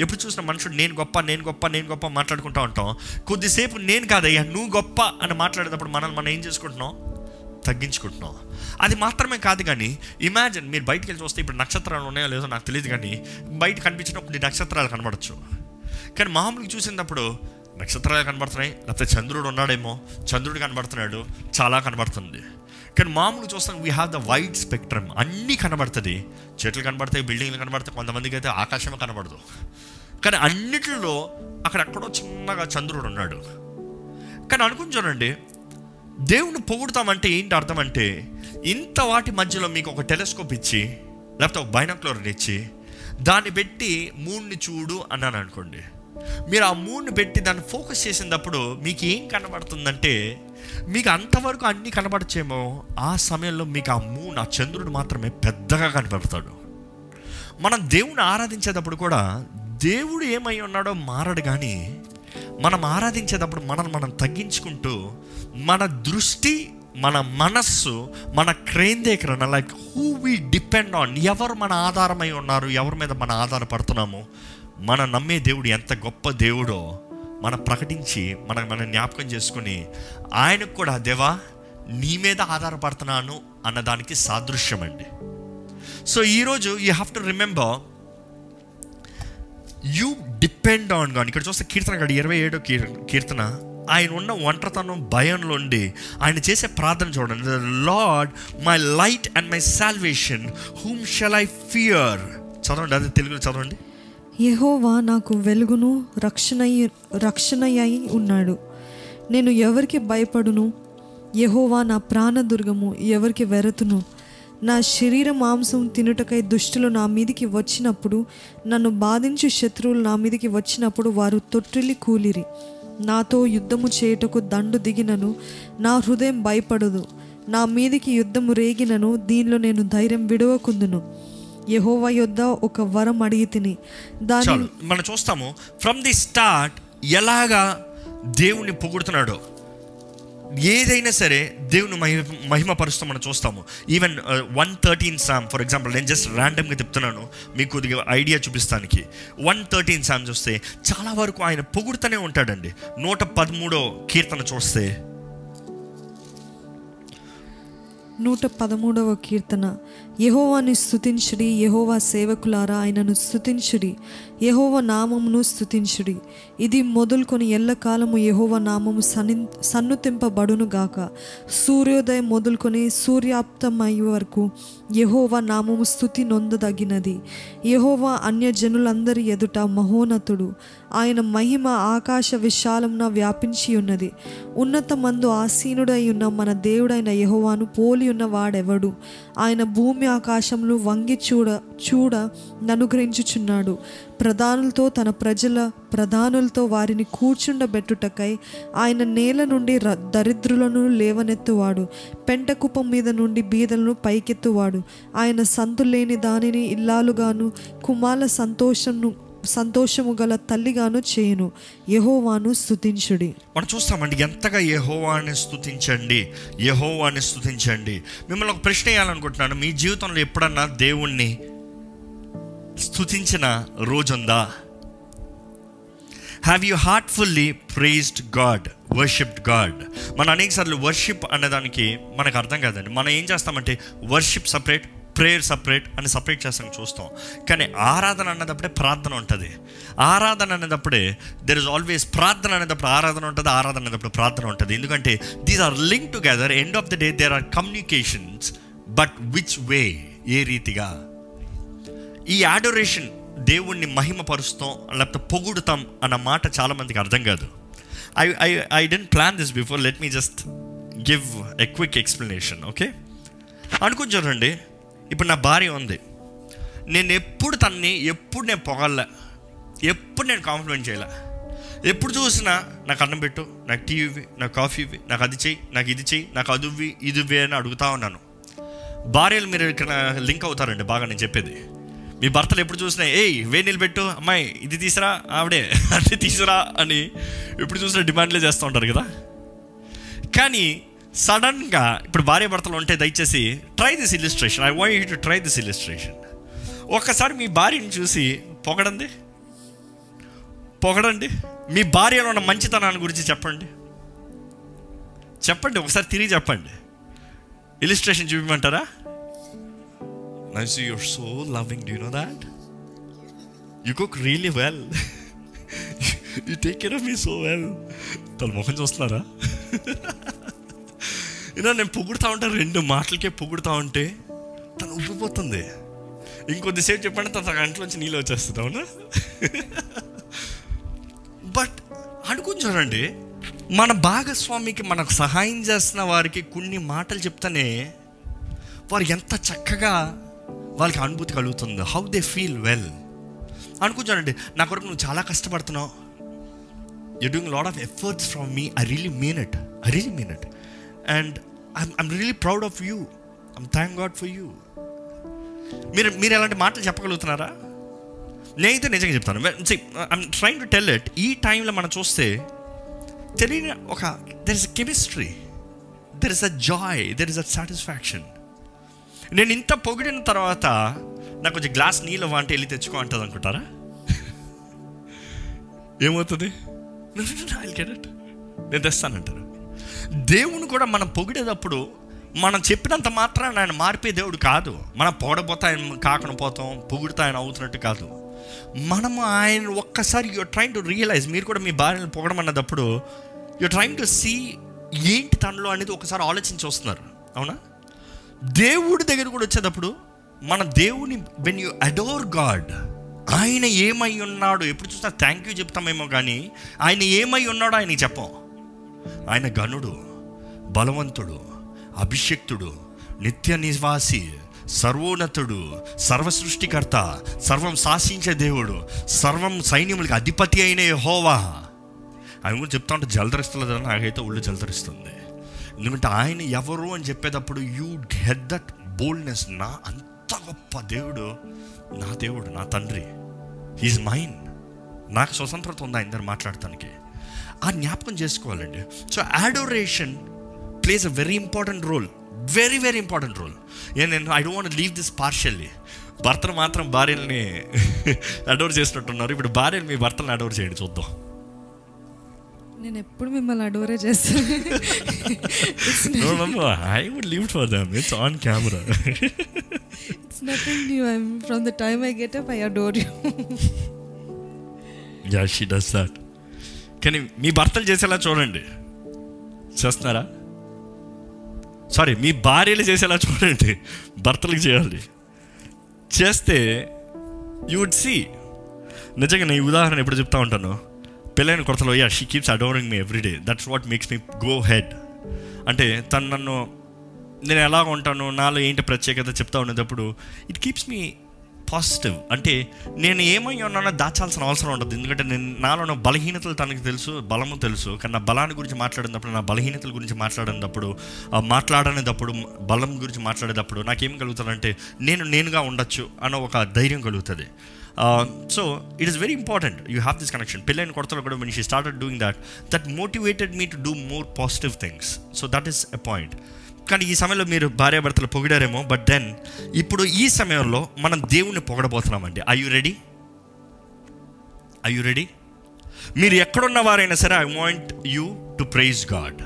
ఎప్పుడు చూసిన మనుషుడు నేను గొప్ప నేను గొప్ప నేను గొప్ప మాట్లాడుకుంటూ ఉంటాం. కొద్దిసేపు నేను కాదయ్యా నువ్వు గొప్ప అని మాట్లాడేటప్పుడు మనల్ని మనం ఏం చేసుకుంటున్నాం? తగ్గించుకుంటున్నాం అది మాత్రమే కాదు కానీ ఇమాజిన్ మీరు బయటికి వెళ్ళి చూస్తే ఇప్పుడు నక్షత్రాలు ఉన్నాయో లేదో నాకు తెలియదు కానీ బయట కనిపించినప్పుడు నక్షత్రాలు కనబడచ్చు. కానీ మామూలుగా చూసినప్పుడు నక్షత్రాలు కనబడుతున్నాయి లేకపోతే చంద్రుడు ఉన్నాడేమో చంద్రుడు కనబడుతున్నాడు చాలా కనబడుతుంది. కానీ మామూలు చూస్తాం we have the wide spectrum అన్నీ కనబడుతుంది. చెట్లు కనబడతాయి బిల్డింగ్లు కనబడతాయి కొంతమందికి అయితే ఆకాశం కనబడదు. కానీ అన్నిటిలో అక్కడెక్కడో చిన్నగా చంద్రుడు ఉన్నాడు. కానీ అనుకుని చూడండి దేవుని పొగుడతామంటే ఏంటి అర్థం అంటే ఇంత వాటి మధ్యలో మీకు ఒక టెలిస్కోప్ ఇచ్చి లేకపోతే ఒక బైనాక్లోర్ ఇచ్చి దాన్ని పెట్టి మూడ్ని చూడు అన్నాను అనుకోండి. మీరు ఆ మూడ్ని పెట్టి దాన్ని ఫోకస్ చేసినప్పుడు మీకు ఏం కనబడుతుందంటే మీకు అంతవరకు అన్నీ కనబడచ్చేమో ఆ సమయంలో మీకు ఆ మూన్ ఆ చంద్రుడు మాత్రమే పెద్దగా కనబడతాడు మనం దేవుని ఆరాధించేటప్పుడు కూడా దేవుడు ఏమై ఉన్నాడో మారడు కానీ మనం ఆరాధించేటప్పుడు మనల్ని మనం తగ్గించుకుంటూ మన దృష్టి మన మనస్సు మన క్రేందేకరణ like who we depend on ఎవరు మన ఆధారమై ఉన్నారు ఎవరి మీద మన ఆధారపడుతున్నాము మన నమ్మే దేవుడు ఎంత గొప్ప దేవుడో మనం ప్రకటించి మనం మన జ్ఞాపకం చేసుకుని ఆయనకు కూడా దేవా నీ మీద ఆధారపడుతున్నాను అన్నదానికి సాదృశ్యం అండి సో ఈరోజు you have to remember you depend on God ఇక్కడ చూస్తే కీర్తన గడి ఇరవై ఏడో కీర్తన. ఆయన ఉన్న ఒంటరితనం భయంలో ఉండి ఆయన చేసే ప్రార్థన చూడండి. Lord my light and my salvation whom shall I fear చదవండి అదే తెలుగులో చదవండి.
యహోవా నాకు వెలుగును రక్షణ రక్షణయ్యి ఉన్నాడు. నేను ఎవరికి భయపడును? యహోవా నా ప్రాణదుర్గము ఎవరికి వెరతును? నా శరీర మాంసం తినుటకై దుష్టులు నా మీదికి వచ్చినప్పుడు నన్ను బాధించు శత్రువులు నా మీదికి వచ్చినప్పుడు వారు తొట్టిల్లి కూలిరి. నాతో యుద్ధము చేయుటకు దండు దిగినను నా హృదయం భయపడదు. నా మీదికి యుద్ధము రేగినను దీనిలో నేను ధైర్యం విడవకుందును. యహోవ యొద్ద ఒక వరం అడిగి తిని దాని
మనం చూస్తాము ఫ్రమ్ ది స్టార్ట్ ఎలాగా దేవుణ్ణి పొగుడుతున్నాడో. ఏదైనా సరే దేవుని మహిమ మహిమపరుస్తూ మనం చూస్తాము. Even one thirteen psalm for example నేను జస్ట్ ర్యాండమ్గా చెప్తున్నాను మీకు కొద్దిగా ఐడియా చూపిస్తానికి. వన్ థర్టీన్ సామ్ చూస్తే చాలా వరకు ఆయన పొగుడుతూనే ఉంటాడండి. నూట పదమూడో కీర్తన చూస్తే.
నూట పదమూడవ కీర్తన. యహోవాని స్థుతించుడి యహోవా సేవకులారా ఆయనను స్థుతించుడి యహోవ నామమును స్థుతించుడి ఇది మొదలుకొని ఎల్లకాలము యహోవ నామము సన్ని సన్నుతింపబడును గాక సూర్యోదయం మొదలుకొని సూర్యాప్తమయ్యే వరకు యహోవ నామము స్థుతి నొందదగినది. యహోవా అన్యజనులందరి ఎదుట మహోన్నతుడు. ఆయన మహిమ ఆకాశ విశాలంన వ్యాపించి ఉన్నది ఉన్నతమందు ఆసీనుడై ఉన్న మన దేవుడైన యహోవాను పోలి ఉన్న వాడెవడు? ఆయన భూమి ఆకాశంలో వంగి చూడ చూడ ననుగ్రహించుచున్నాడు. ప్రధానులతో తన ప్రజల ప్రధానులతో వారిని కూర్చుండబెట్టుటకై ఆయన నేల నుండి ర- దరిద్రులను లేవనెత్తువాడు. పెంట కుప్పం మీద నుండి బీదలను పైకెత్తువాడు. ఆయన సంతులేని దానిని ఇల్లాలుగాను కుమాల సంతోషము సంతోషము గల తల్లిగాను చేయును. యహోవాను స్థుతించుడి
మనం చూస్తామండి ఎంతగా యహోవాని స్థుతించండి యహోవాని స్థుతించండి మిమ్మల్ని ఒక ప్రశ్న వేయాలనుకుంటున్నాను. మీ జీవితంలో ఎప్పుడన్నా దేవుణ్ణి స్థుతించిన రోజుందా? Have you heartfully praised God worshipped God మన అనేక సార్లు వర్షిప్ అనేదానికి మనకు అర్థం కాదండి. మనం ఏం చేస్తామంటే వర్షిప్ సపరేట్ ప్రేయర్ సపరేట్ అని సపరేట్ చేస్తాం చూస్తాం. కానీ ఆరాధన అన్నదప్పుడే ప్రార్థన ఉంటుంది. ఆరాధన అనేటప్పుడే దెర్ ఇస్ ఆల్వేస్ ప్రార్థన అనేటప్పుడు ఆరాధన ఉంటుంది ఆరాధన అనేటప్పుడు ప్రార్థన ఉంటుంది. ఎందుకంటే these are link together end of the day there are communications but which way ఏ రీతిగా? ఈ ఆడోరేషన్ దేవుణ్ణి మహిమపరుస్తాం లేకపోతే పొగుడుతాం అన్న మాట చాలామందికి అర్థం కాదు. I I I didn't plan this before let me just give a quick explanation okay అనుకుని చూడండి. ఇప్పుడు నా భార్య ఉంది. నేను ఎప్పుడు తన్ని ఎప్పుడు నేను పొగల ఎప్పుడు నేను కాంప్లిమెంట్ చేయలే. ఎప్పుడు చూసినా నాకు అన్నం పెట్టు నాకు టీ ఇవ్వి నాకు కాఫీ ఇవ్వి నాకు అది చెయ్యి నాకు ఇది చెయ్యి నాకు అది ఇవ్వి ఇది ఇవ్వి అని అడుగుతా ఉన్నాను. భార్యలు మీరు ఇక్కడ లింక్ అవుతారండి బాగా నేను చెప్పేది. మీ భర్తలు ఎప్పుడు చూసినా ఏయ్ వేడి నీళ్ళు పెట్టు అమ్మాయి ఇది తీసురా ఆవిడే అది తీసురా అని ఎప్పుడు చూసినా డిమాండ్లే చేస్తూ ఉంటారు కదా. కానీ సడన్గా ఇప్పుడు భార్య భర్తలు ఉంటే దయచేసి try this illustration I want you to try this illustration ఒక్కసారి మీ భార్యని చూసి పొగడండి పొగడండి మీ భార్యలో ఉన్న మంచితనాన్ని గురించి చెప్పండి. చెప్పండి ఒకసారి తిరిగి చెప్పండి. ఇలిస్ట్రేషన్ చూపించమంటారా Nancy, you're so loving. Do you know that? You cook really well. (laughs) Take take care of me so well. తన ముఖం చూస్తున్నారా ఇలా నేను పొగుడుతూ ఉంటాను రెండు మాటలకే పొగుడుతూ ఉంటే తను ఉబ్బిపోతుంది ఇంకొద్దిసేపు చెప్పండి తన గంటలోంచి నీళ్ళు వచ్చేస్తుంది అవునా బట్ అనుకుని చూడండి మన భాగస్వామికి మనకు సహాయం చేస్తున్న వారికి కొన్ని మాటలు చెప్తానే వారు ఎంత చక్కగా వాళ్ళకి అనుభూతి కలుగుతుంది. హౌ దే ఫీల్ వెల్ అనుకుంటానండి నా కొరకు నువ్వు చాలా కష్టపడుతున్నావు. You doing lot of efforts from me I really mean it I really mean it and I'm I'm really proud of you I'm thank God for you మీరు మీరు ఎలాంటి మాటలు చెప్పగలుగుతున్నారా? నేనైతే నిజంగా చెప్తాను. I'm trying to tell it ఈ టైంలో మనం చూస్తే తెలియని ఒక there is a chemistry there is a joy there is a satisfaction నేను ఇంత పొగిడిన తర్వాత నాకు కొంచెం గ్లాస్ నీళ్ళు అంటే వెళ్ళి తెచ్చుకో అంటుంది అనుకుంటారా? ఏమవుతుంది? నేను తెస్తానంటారు దేవుని కూడా మనం పొగిడేటప్పుడు మనం చెప్పినంత మాత్రాన ఆయన మారిపోయే దేవుడు కాదు. మనం పొగడపోతా ఆయన కాకుండా పోతాం పొగుడుతా ఆయన అవుతున్నట్టు కాదు. మనము ఆయన ఒక్కసారి యూర్ ట్రైన్ టు రియలైజ్ మీరు కూడా మీ భార్యను పొగడమన్నప్పుడు యు ట్రైన్ టు సీ ఏంటి తనలో అనేది ఒకసారి ఆలోచించి వస్తున్నారు. అవునా? దేవుడి దగ్గర కూడా వచ్చేటప్పుడు మన దేవుని వెన్ యూ అడోర్ గాడ్ ఆయన ఏమై ఉన్నాడు? ఎప్పుడు చూసినా థ్యాంక్ యూ చెప్తామేమో కానీ ఆయన ఏమై ఉన్నాడో ఆయనకి చెప్పం. ఆయన గనుడు బలవంతుడు అభిషక్తుడు నిత్య నివాసి సర్వోన్నతుడు సర్వ సృష్టికర్త సర్వం శాసించే దేవుడు సర్వం సైన్యములకి అధిపతి అయిన హోవా ఆయన కూడా చెప్తా ఉంటే జలధరిస్తుంది నాకైతే ఒళ్ళు జలధరిస్తుంది. ఎందుకంటే ఆయన ఎవరు అని చెప్పేటప్పుడు యూ హెడ్ దట్ బోల్డ్నెస్. నా అంత గొప్ప దేవుడు నా దేవుడు నా తండ్రి. He's mine. నాకు స్వతంత్రత ఉంది ఆయన దగ్గర మాట్లాడటానికి. ఆ జ్ఞాపకం చేసుకోవాలండి. So adoration plays a very important role very very important role నేను I don't leave this partially భర్తను మాత్రం భార్యల్ని (laughs) అడోర్ చేసినట్టున్నారు. ఇప్పుడు భార్యలు మీ భర్తలను అడోర్ చేయండి చూద్దాం.
నేను ఎప్పుడు మిమ్మల్ని అడోరే చేస్తాను.
Would leave it for them. It's on camera.
It's nothing new I from the time I get up I adore you
yeah, she does that. కానీ మీ భర్తలు చేసేలా చూడండి. చేస్తున్నారా? సారీ మీ భార్యలు చేసేలా చూడండి. భర్తలకు చేయాలి. చేస్తే యూ వుడ్ సీ నిజంగా నేను ఉదాహరణ ఎప్పుడు చెప్తా ఉంటాను. పెళ్ళైన కొరతలో yeah she keeps adoring me every day that's what makes me go head అంటే తను నన్ను నేను ఎలా ఉంటాను? నాలో ఏంటి ప్రత్యేకత? చెప్తా ఉండేటప్పుడు ఇట్ కీప్స్ మీ పాజిటివ్ అంటే నేను ఏమై ఉన్నానో దాచాల్సిన అవసరం ఉండదు. ఎందుకంటే నేను నాలో ఉన్న బలహీనతలు తనకు తెలుసు బలము తెలుసు. కానీ నా బలాన్ని గురించి మాట్లాడినప్పుడు నా బలహీనతల గురించి మాట్లాడినప్పుడు మాట్లాడనేటప్పుడు బలం గురించి మాట్లాడేటప్పుడు నాకేం కలుగుతుందంటే నేను నేనుగా ఉండొచ్చు అన్న ఒక ధైర్యం కలుగుతుంది. So it is very important you have this connection పెళ్ళైన కొడతలో కూడా when she started doing that that motivated me to do more positive things so that is a point కానీ ఈ సమయంలో మీరు భార్యాభర్తలు పొగిడారేమో బట్ దెన్ ఇప్పుడు ఈ సమయంలో మనం దేవుణ్ణి పొగడబోతున్నామండి. I you ready I you ready మీరు ఎక్కడున్న వారైనా సరే I want you to praise God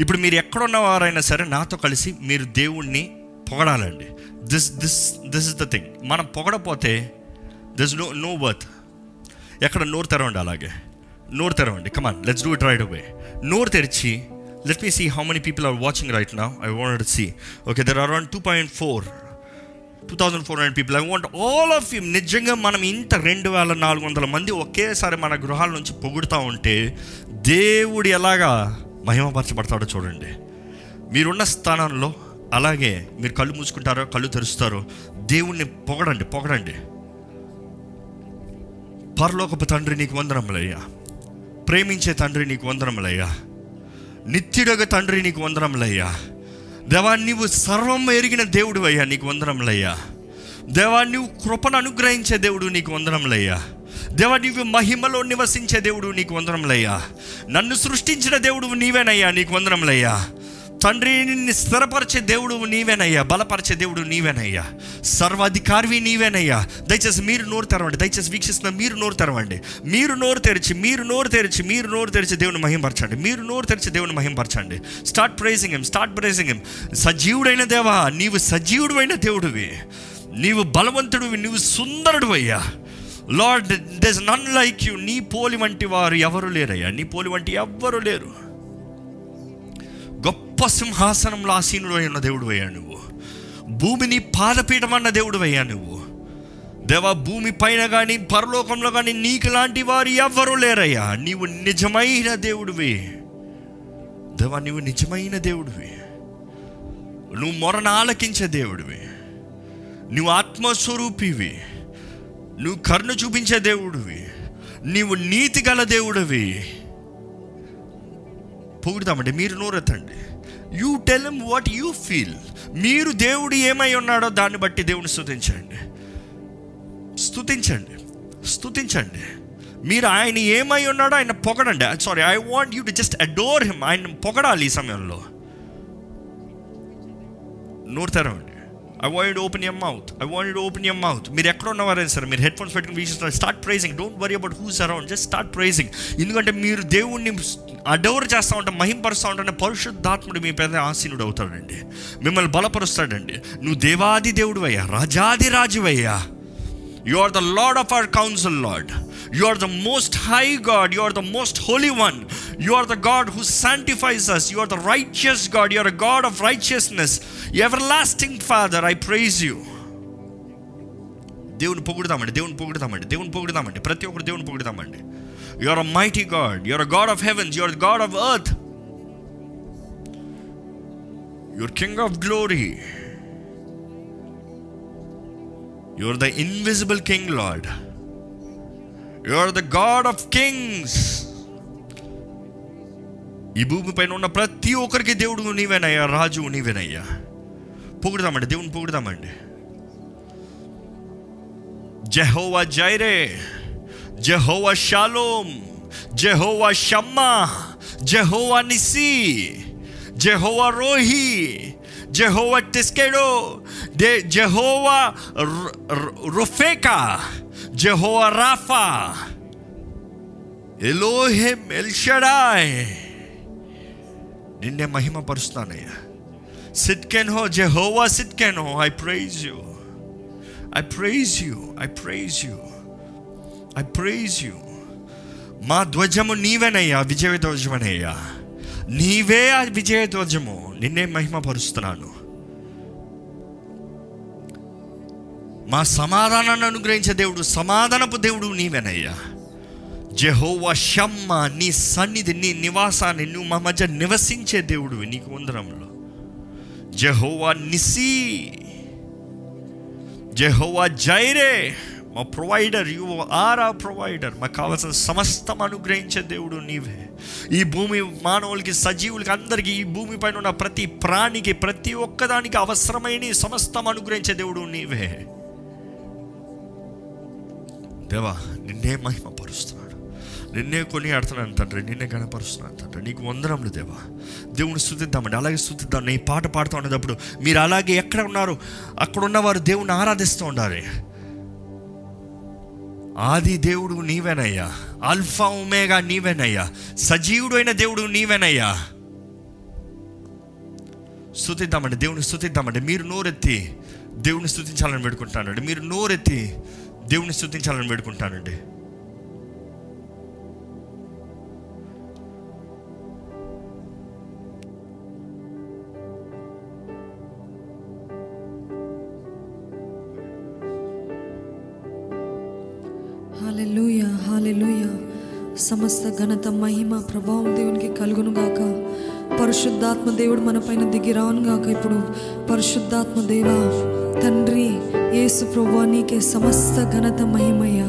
ఇప్పుడు మీరు ఎక్కడున్న వారైనా సరే నాతో కలిసి మీరు దేవుణ్ణి పొగడాలండి. This this this is the thing మనం పొగడపోతే దిస్ నో నో వర్త్ ఎక్కడ నోరు తెరవండి అలాగే. నోరు తెరవండి. Come on let's do it right away నోరు తెరిచి let me see how many people are watching right నా I want see okay there are around two point four two thousand four hundred people I want all of you నిజంగా మనం ఇంత రెండు వేల నాలుగు వందల మంది ఒకేసారి మన గృహాల నుంచి పొగుడుతూ ఉంటే దేవుడు ఎలాగా మహిమపరచబడతాడో చూడండి. మీరున్న స్థానంలో అలాగే మీరు కళ్ళు మూసుకుంటారో కళ్ళు తెరుస్తారో దేవుణ్ణి పొగడండి పొగడండి. పరలోకపు తండ్రి నీకు వందనములయ్యా. ప్రేమించే తండ్రి నీకు వందనములయ్యా. నిత్యుడగ తండ్రి నీకు వందనములయ్యా. దేవా నీవు సర్వం ఎరిగిన దేవుడు అయ్యా నీకు వందనములయ్యా. దేవా నీవు కృపను అనుగ్రహించే దేవుడు నీకు వందనములయ్యా. దేవా నీవు మహిమలో నివసించే దేవుడు నీకు వందనములయ్యా. నన్ను సృష్టించిన దేవుడు నీవేనయ్యా నీకు వందనములయ్యా. తండ్రి నిన్ను స్థిరపరిచే దేవుడు నీవేనయ్యా బలపరిచే దేవుడు నీవేనయ్యా. సర్వాధికారివి నీవేనయ్యా. దయచేసి మీరు నోరు తెరవండి దయచేసి వీక్షిస్తున్న మీరు నోరు తెరవండి. మీరు నోరు తెరిచి మీరు నోరు తెరిచి మీరు నోరు తెరిచి దేవుని మహింపరచండి. మీరు నోరు తెరిచి దేవుని మహింపరచండి. Start praising him start praising him సజీవుడైన దేవా నీవు సజీవుడైన దేవుడివి. నీవు బలవంతుడివి నీవు సుందరుడు అయ్యా Lord this none like you నీ పోలి వంటి వారు ఎవరు లేరయ్యా? నీ పోలి వంటి ఎవ్వరు లేరు. గొప్ప సింహాసనంలో ఆసీనుడు ఉన్న దేవుడు అయ్యా నువ్వు. భూమిని పాదపీఠం అన్న దేవుడు అయ్యా నువ్వు. దేవా భూమి పైన కానీ పరలోకంలో కానీ నీకు లాంటి వారు ఎవ్వరూ లేరయ్యా. నీవు నిజమైన దేవుడివి. దేవా నీవు నిజమైన దేవుడివి. నువ్వు మొరను ఆలకించే దేవుడివి. నువ్వు ఆత్మస్వరూపివి. నువ్వు కరుణ చూపించే దేవుడివి. నీవు నీతి గల దేవుడివి. పొగుడుతామండి మీరు నోరెత్తండి. You tell what you feel మీరు దేవుడు ఏమై ఉన్నాడో దాన్ని బట్టి దేవుని స్తుతించండి. స్తుతించండి. స్తుతించండి. మీరు ఆయన ఏమై ఉన్నాడో ఆయన పొగడండి. Sorry I want you to just adore him ఆయన పొగడాలి ఈ సమయంలో. నోరు తెరవండి. I want open your mouth I want open your mouth మీరు ఎక్కడ ఉన్నవారైనా సరే మీరు హెడ్ ఫోన్స్ పెట్టుకుని వీక్షిస్తారు start praising don't worry about who's around just start praising ఎందుకంటే మీరు దేవుణ్ణి అడోర్ చేస్తూ ఉంటాం మహింపరుస్తూ ఉంటాం పరిశుద్ధాత్ముడు మీ పేద ఆసీనుడు అవుతాడండి. మిమ్మల్ని బలపరుస్తాడండి. నువ్వు దేవాది దేవుడు అయ్యా రాజాది రాజువయ్యా. You are the Lord of our council Lord you are the most high God you are the most holy one you are the God who sanctifies us you are the righteous God you are a God of righteousness everlasting Father I praise you దేవుని పొగుడుతామండి దేవుని పొగుడుతామండి దేవుని పొగుడుతామండి. ప్రతి ఒక్కరు దేవుని పొగుడుతామండి. You are a mighty God you are a God of heavens you are the God of earth your king of glory You are the invisible King, Lord. You are the God of kings. ఈ భూమి పైన ఉన్న ప్రతి ఒక్కరికి దేవుడు నీవేనయ్యా రాజు నీవేనయ్యా. పొగుడుదామండి దేవుని పొగుడుదామండి. Jehovah Jireh. Jehovah Shalom Jehovah Shammah Jehovah Nissi Jehovah Rohi Jehovah Tsidkenu de Jehovah Rofeka, Jehovah Rapha, Elohim El Shaddai. నిన్నే మహిమపరుస్తానయ్యా సిట్కెన్ హో Jehovah Tsidkenu oh I praise you I praise you I praise you I praise you మా ధ్వజము నీవేనయ్యా విజయ ధ్వజమనయ్యా. నీవే ఆ విజయ ధ్వజము నిన్నే మహిమపరుస్తున్నాను. మా సమాధానాన్ని అనుగ్రహించే దేవుడు సమాధానపు దేవుడు నీవేనయ్యా. జెహోవా షమ్మ నీ సన్నిధి నీ నివాసాన్ని నువ్వు మా మధ్య నివసించే దేవుడు నీకు వందరంలో జెహోవా నిసి జెహోవా జైరే. మా provider you are a provider మాకు కావాల్సిన సమస్తం అనుగ్రహించే దేవుడు నీవే. ఈ భూమి మానవులకి సజీవులకి అందరికీ ఈ భూమి పైన ఉన్న ప్రతి ప్రాణికి ప్రతి ఒక్కదానికి అవసరమైన సమస్తం అనుగ్రహించే దేవుడు నీవే. దేవా నిన్నే మహిమపరుస్తున్నాడు. నిన్నే కొని ఆడుతున్నాను తండ్రి నిన్నే కనపరుస్తున్నాను తండ్రి. నీకు వందనములు దేవా. దేవుని స్థుతిద్దామండి. అలాగే స్థుతిద్దాం. నేను పాట పాడుతూ ఉండేటప్పుడు మీరు అలాగే ఎక్కడ ఉన్నారు? అక్కడ ఉన్నవారు దేవుని ఆరాధిస్తూ ఉండాలి. ఆది దేవుడు నీవేనయ్యా. అల్ఫా ఉమేగా నీవేనయ్యా. సజీవుడైన దేవుడు నీవేనయ్యా. స్థుతిద్దామండి దేవుని స్థుతిద్దామండి మీరు నోరెత్తి దేవుని స్థుతించాలని పెడుకుంటానండి మీరు నోరెత్తి దేవుని స్థుతించాలని వేడుకుంటానండి.
హాలెలుయ హాలెలుయ సమస్త ఘనత మహిమ ప్రభావం దేవునికి కలుగును గాక. పరిశుద్ధాత్మ దేవుడు మన పైన దిగి రాను గాక ఇప్పుడు. పరిశుద్ధాత్మ దేవ తండ్రి యేసు ప్రభు నీకే సమస్త ఘనత మహిమయ్య.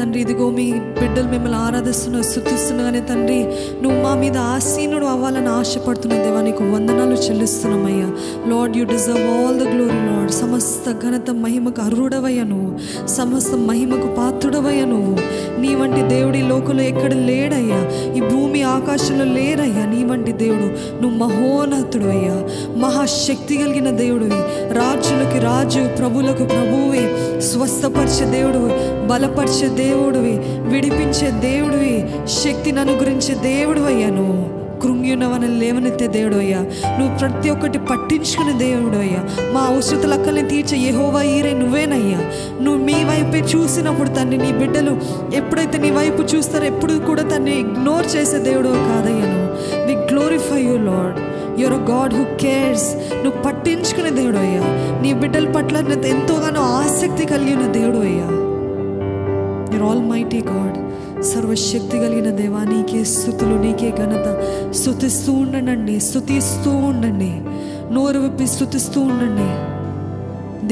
తండ్రి ఇదిగో మీ బిడ్డలు మిమ్మల్ని ఆరాధిస్తున్న స్థుతిస్తున్నాగానే తండ్రి నువ్వు మా మీద ఆసీనుడు అవ్వాలని ఆశపడుతున్న దేవా నీకు వందనాలు చెల్లిస్తున్నామయ్యా. Lord you deserve all the glory Lord. సమస్త ఘనత మహిమకు అర్హుడవయ్య నువ్వు. సమస్త మహిమకు పాత్రుడవయ్య నువ్వు. నీ వంటి దేవుడి లోకంలో ఎక్కడ లేడయ్యా. ఈ భూమి ఆకాశంలో లేరయ్యా నీ వంటి దేవుడు. నువ్వు మహోన్నతుడు అయ్యా మహాశక్తి కలిగిన దేవుడివి. రాజులకి రాజు ప్రభులకు ప్రభువి స్వస్థపరిచే దేవుడివి బలపరిచే దేవుడివి విడిపించే దేవుడివి శక్తిని అనుగ్రహించే దేవుడు అయ్యా నువ్వు. కృంగినవని లేవనెత్తే దేవుడు అయ్యా నువ్వు ప్రతి ఒక్కటి పట్టించుకునే దేవుడు అయ్యా మా అవసరతలు అక్కల్ని తీర్చే యెహోవా ఈరే నువ్వేనయ్యా. నువ్వు మీ వైపే చూసినప్పుడు తండ్రి నీ బిడ్డలు ఎప్పుడైతే నీ వైపు చూస్తారో ఎప్పుడు కూడా తన్ని ఇగ్నోర్ చేసే దేవుడు కాదయ్యా నువ్వు. We glorify you Lord your God who cares నువ్వు పట్టించుకునే దేవుడు అయ్యా. నీ బిడ్డల పట్ల నీకు ఎంతోగానో ఆసక్తి కలిగిన దేవుడు అయ్యా. యుర్ ఆల్ మైటీ గాడ్ సర్వశక్తి కలిగిన దేవా నీకే స్థుతులు నీకే ఘనత. స్థుతిస్తూ ఉండండి స్థుతిస్తూ ఉండండి. నోరు విప్పి స్థుతిస్తూ ఉండండి.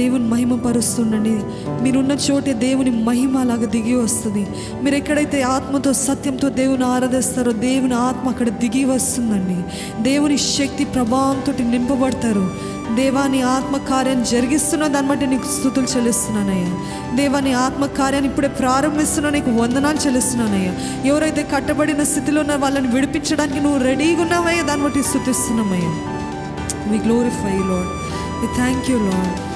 దేవుని మహిమ పరుస్తుండండి. మీరున్న చోటే దేవుని మహిమ అలాగ దిగి వస్తుంది. మీరు ఎక్కడైతే ఆత్మతో సత్యంతో దేవుని ఆరాధిస్తారో దేవుని ఆత్మ అక్కడ దిగి వస్తుందండి. దేవుని శక్తి ప్రభావంతో నింపబడతారు. దేవాని ఆత్మకార్యం జరిగిస్తున్న దాన్ని బట్టి నీకు స్థుతులు చెల్లిస్తున్నానయ్యా. దేవాని ఆత్మకార్యాన్ని ఇప్పుడే ప్రారంభిస్తున్నా నీకు వందనాలు చెల్లిస్తున్నానయ్యా. ఎవరైతే కట్టబడిన స్థితిలో ఉన్న వాళ్ళని విడిపించడానికి నువ్వు రెడీగా ఉన్నావయ్యా దాన్ని బట్టి స్థుతిస్తున్నామయ్యా. We glorify Lord we thank you Lord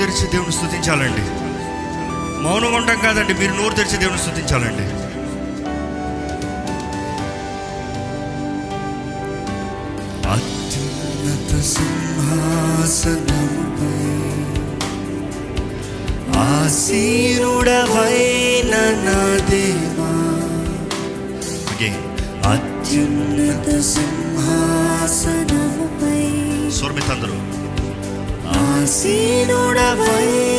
తెరిచి దేవుని స్థుతించాలండి మౌనం ఉండడం కాదండి మీరు నోరు తెరిచి దేవుని స్థుతించాలండి అత్యున్నత సింహాసనముపై ఆసీనుడవైన నా దేవా. అత్యున్నత
సింహాసనముపై
స్వర్మితందరూ
ఆసీనుడవైన నా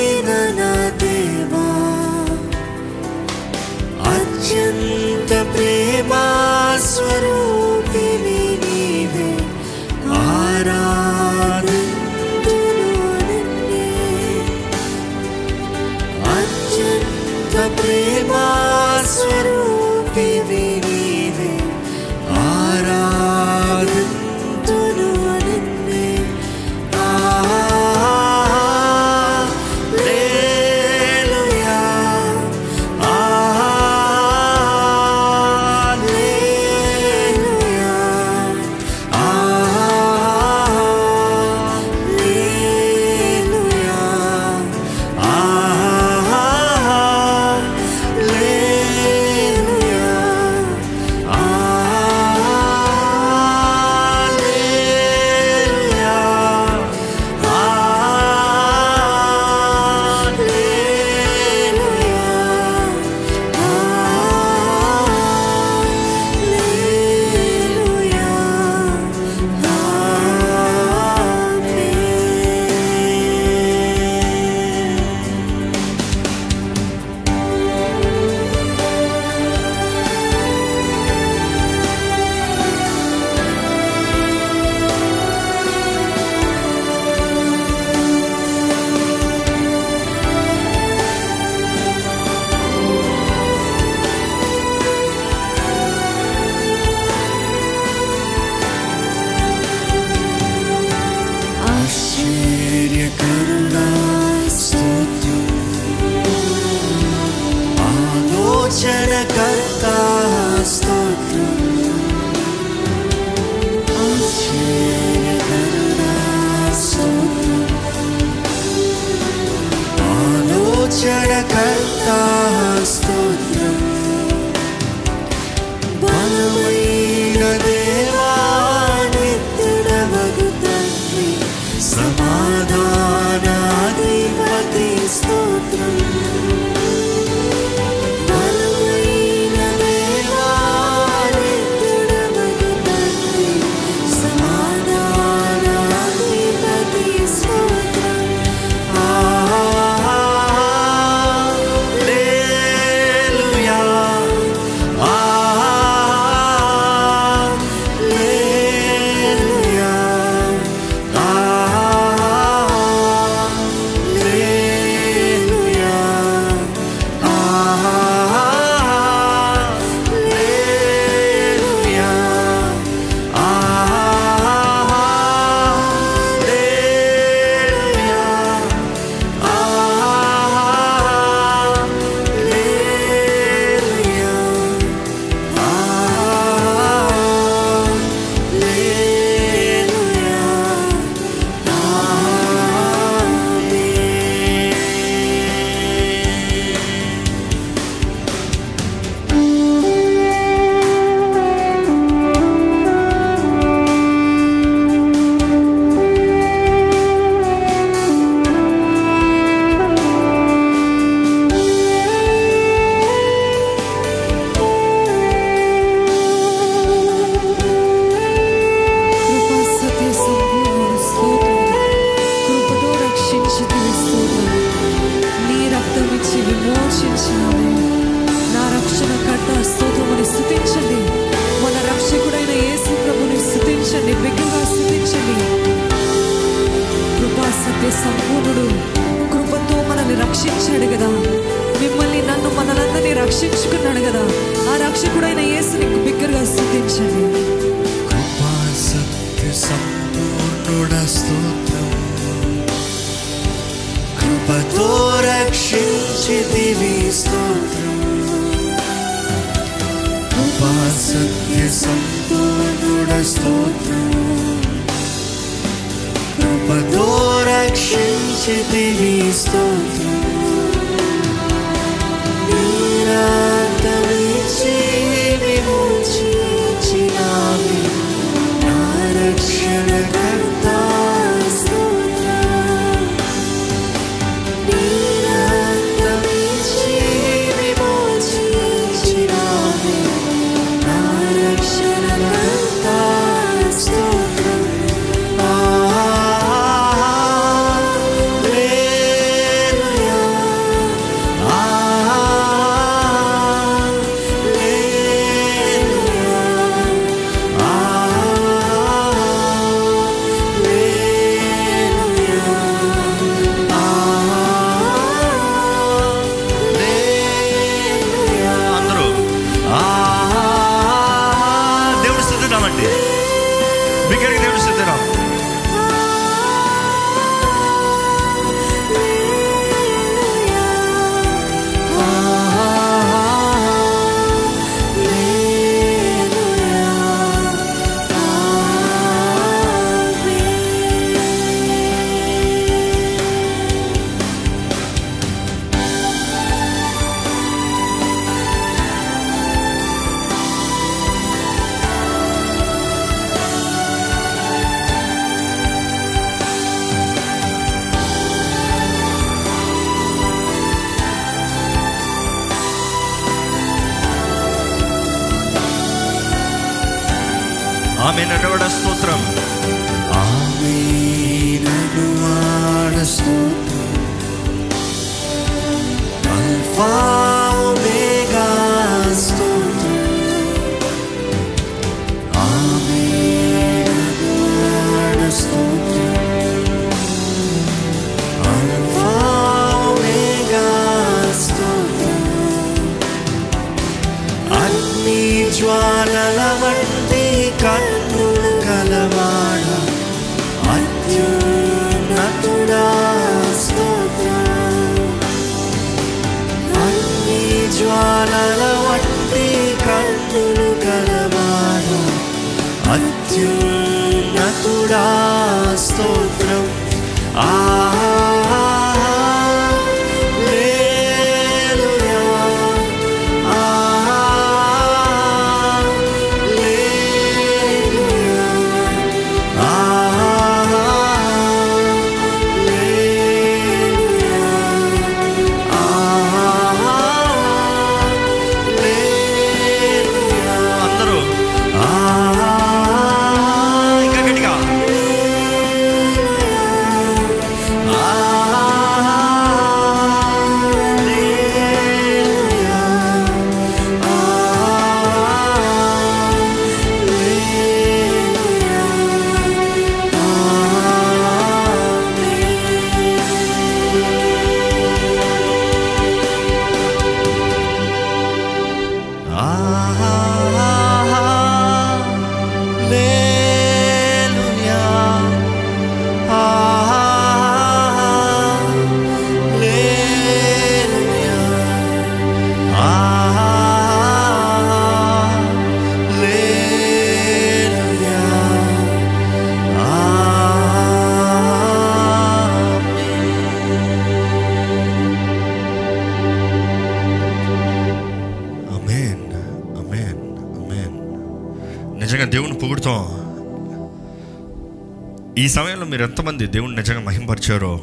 ఈ సమయంలో మీరు ఎంతమంది దేవుని నిజంగా మహింపరిచారో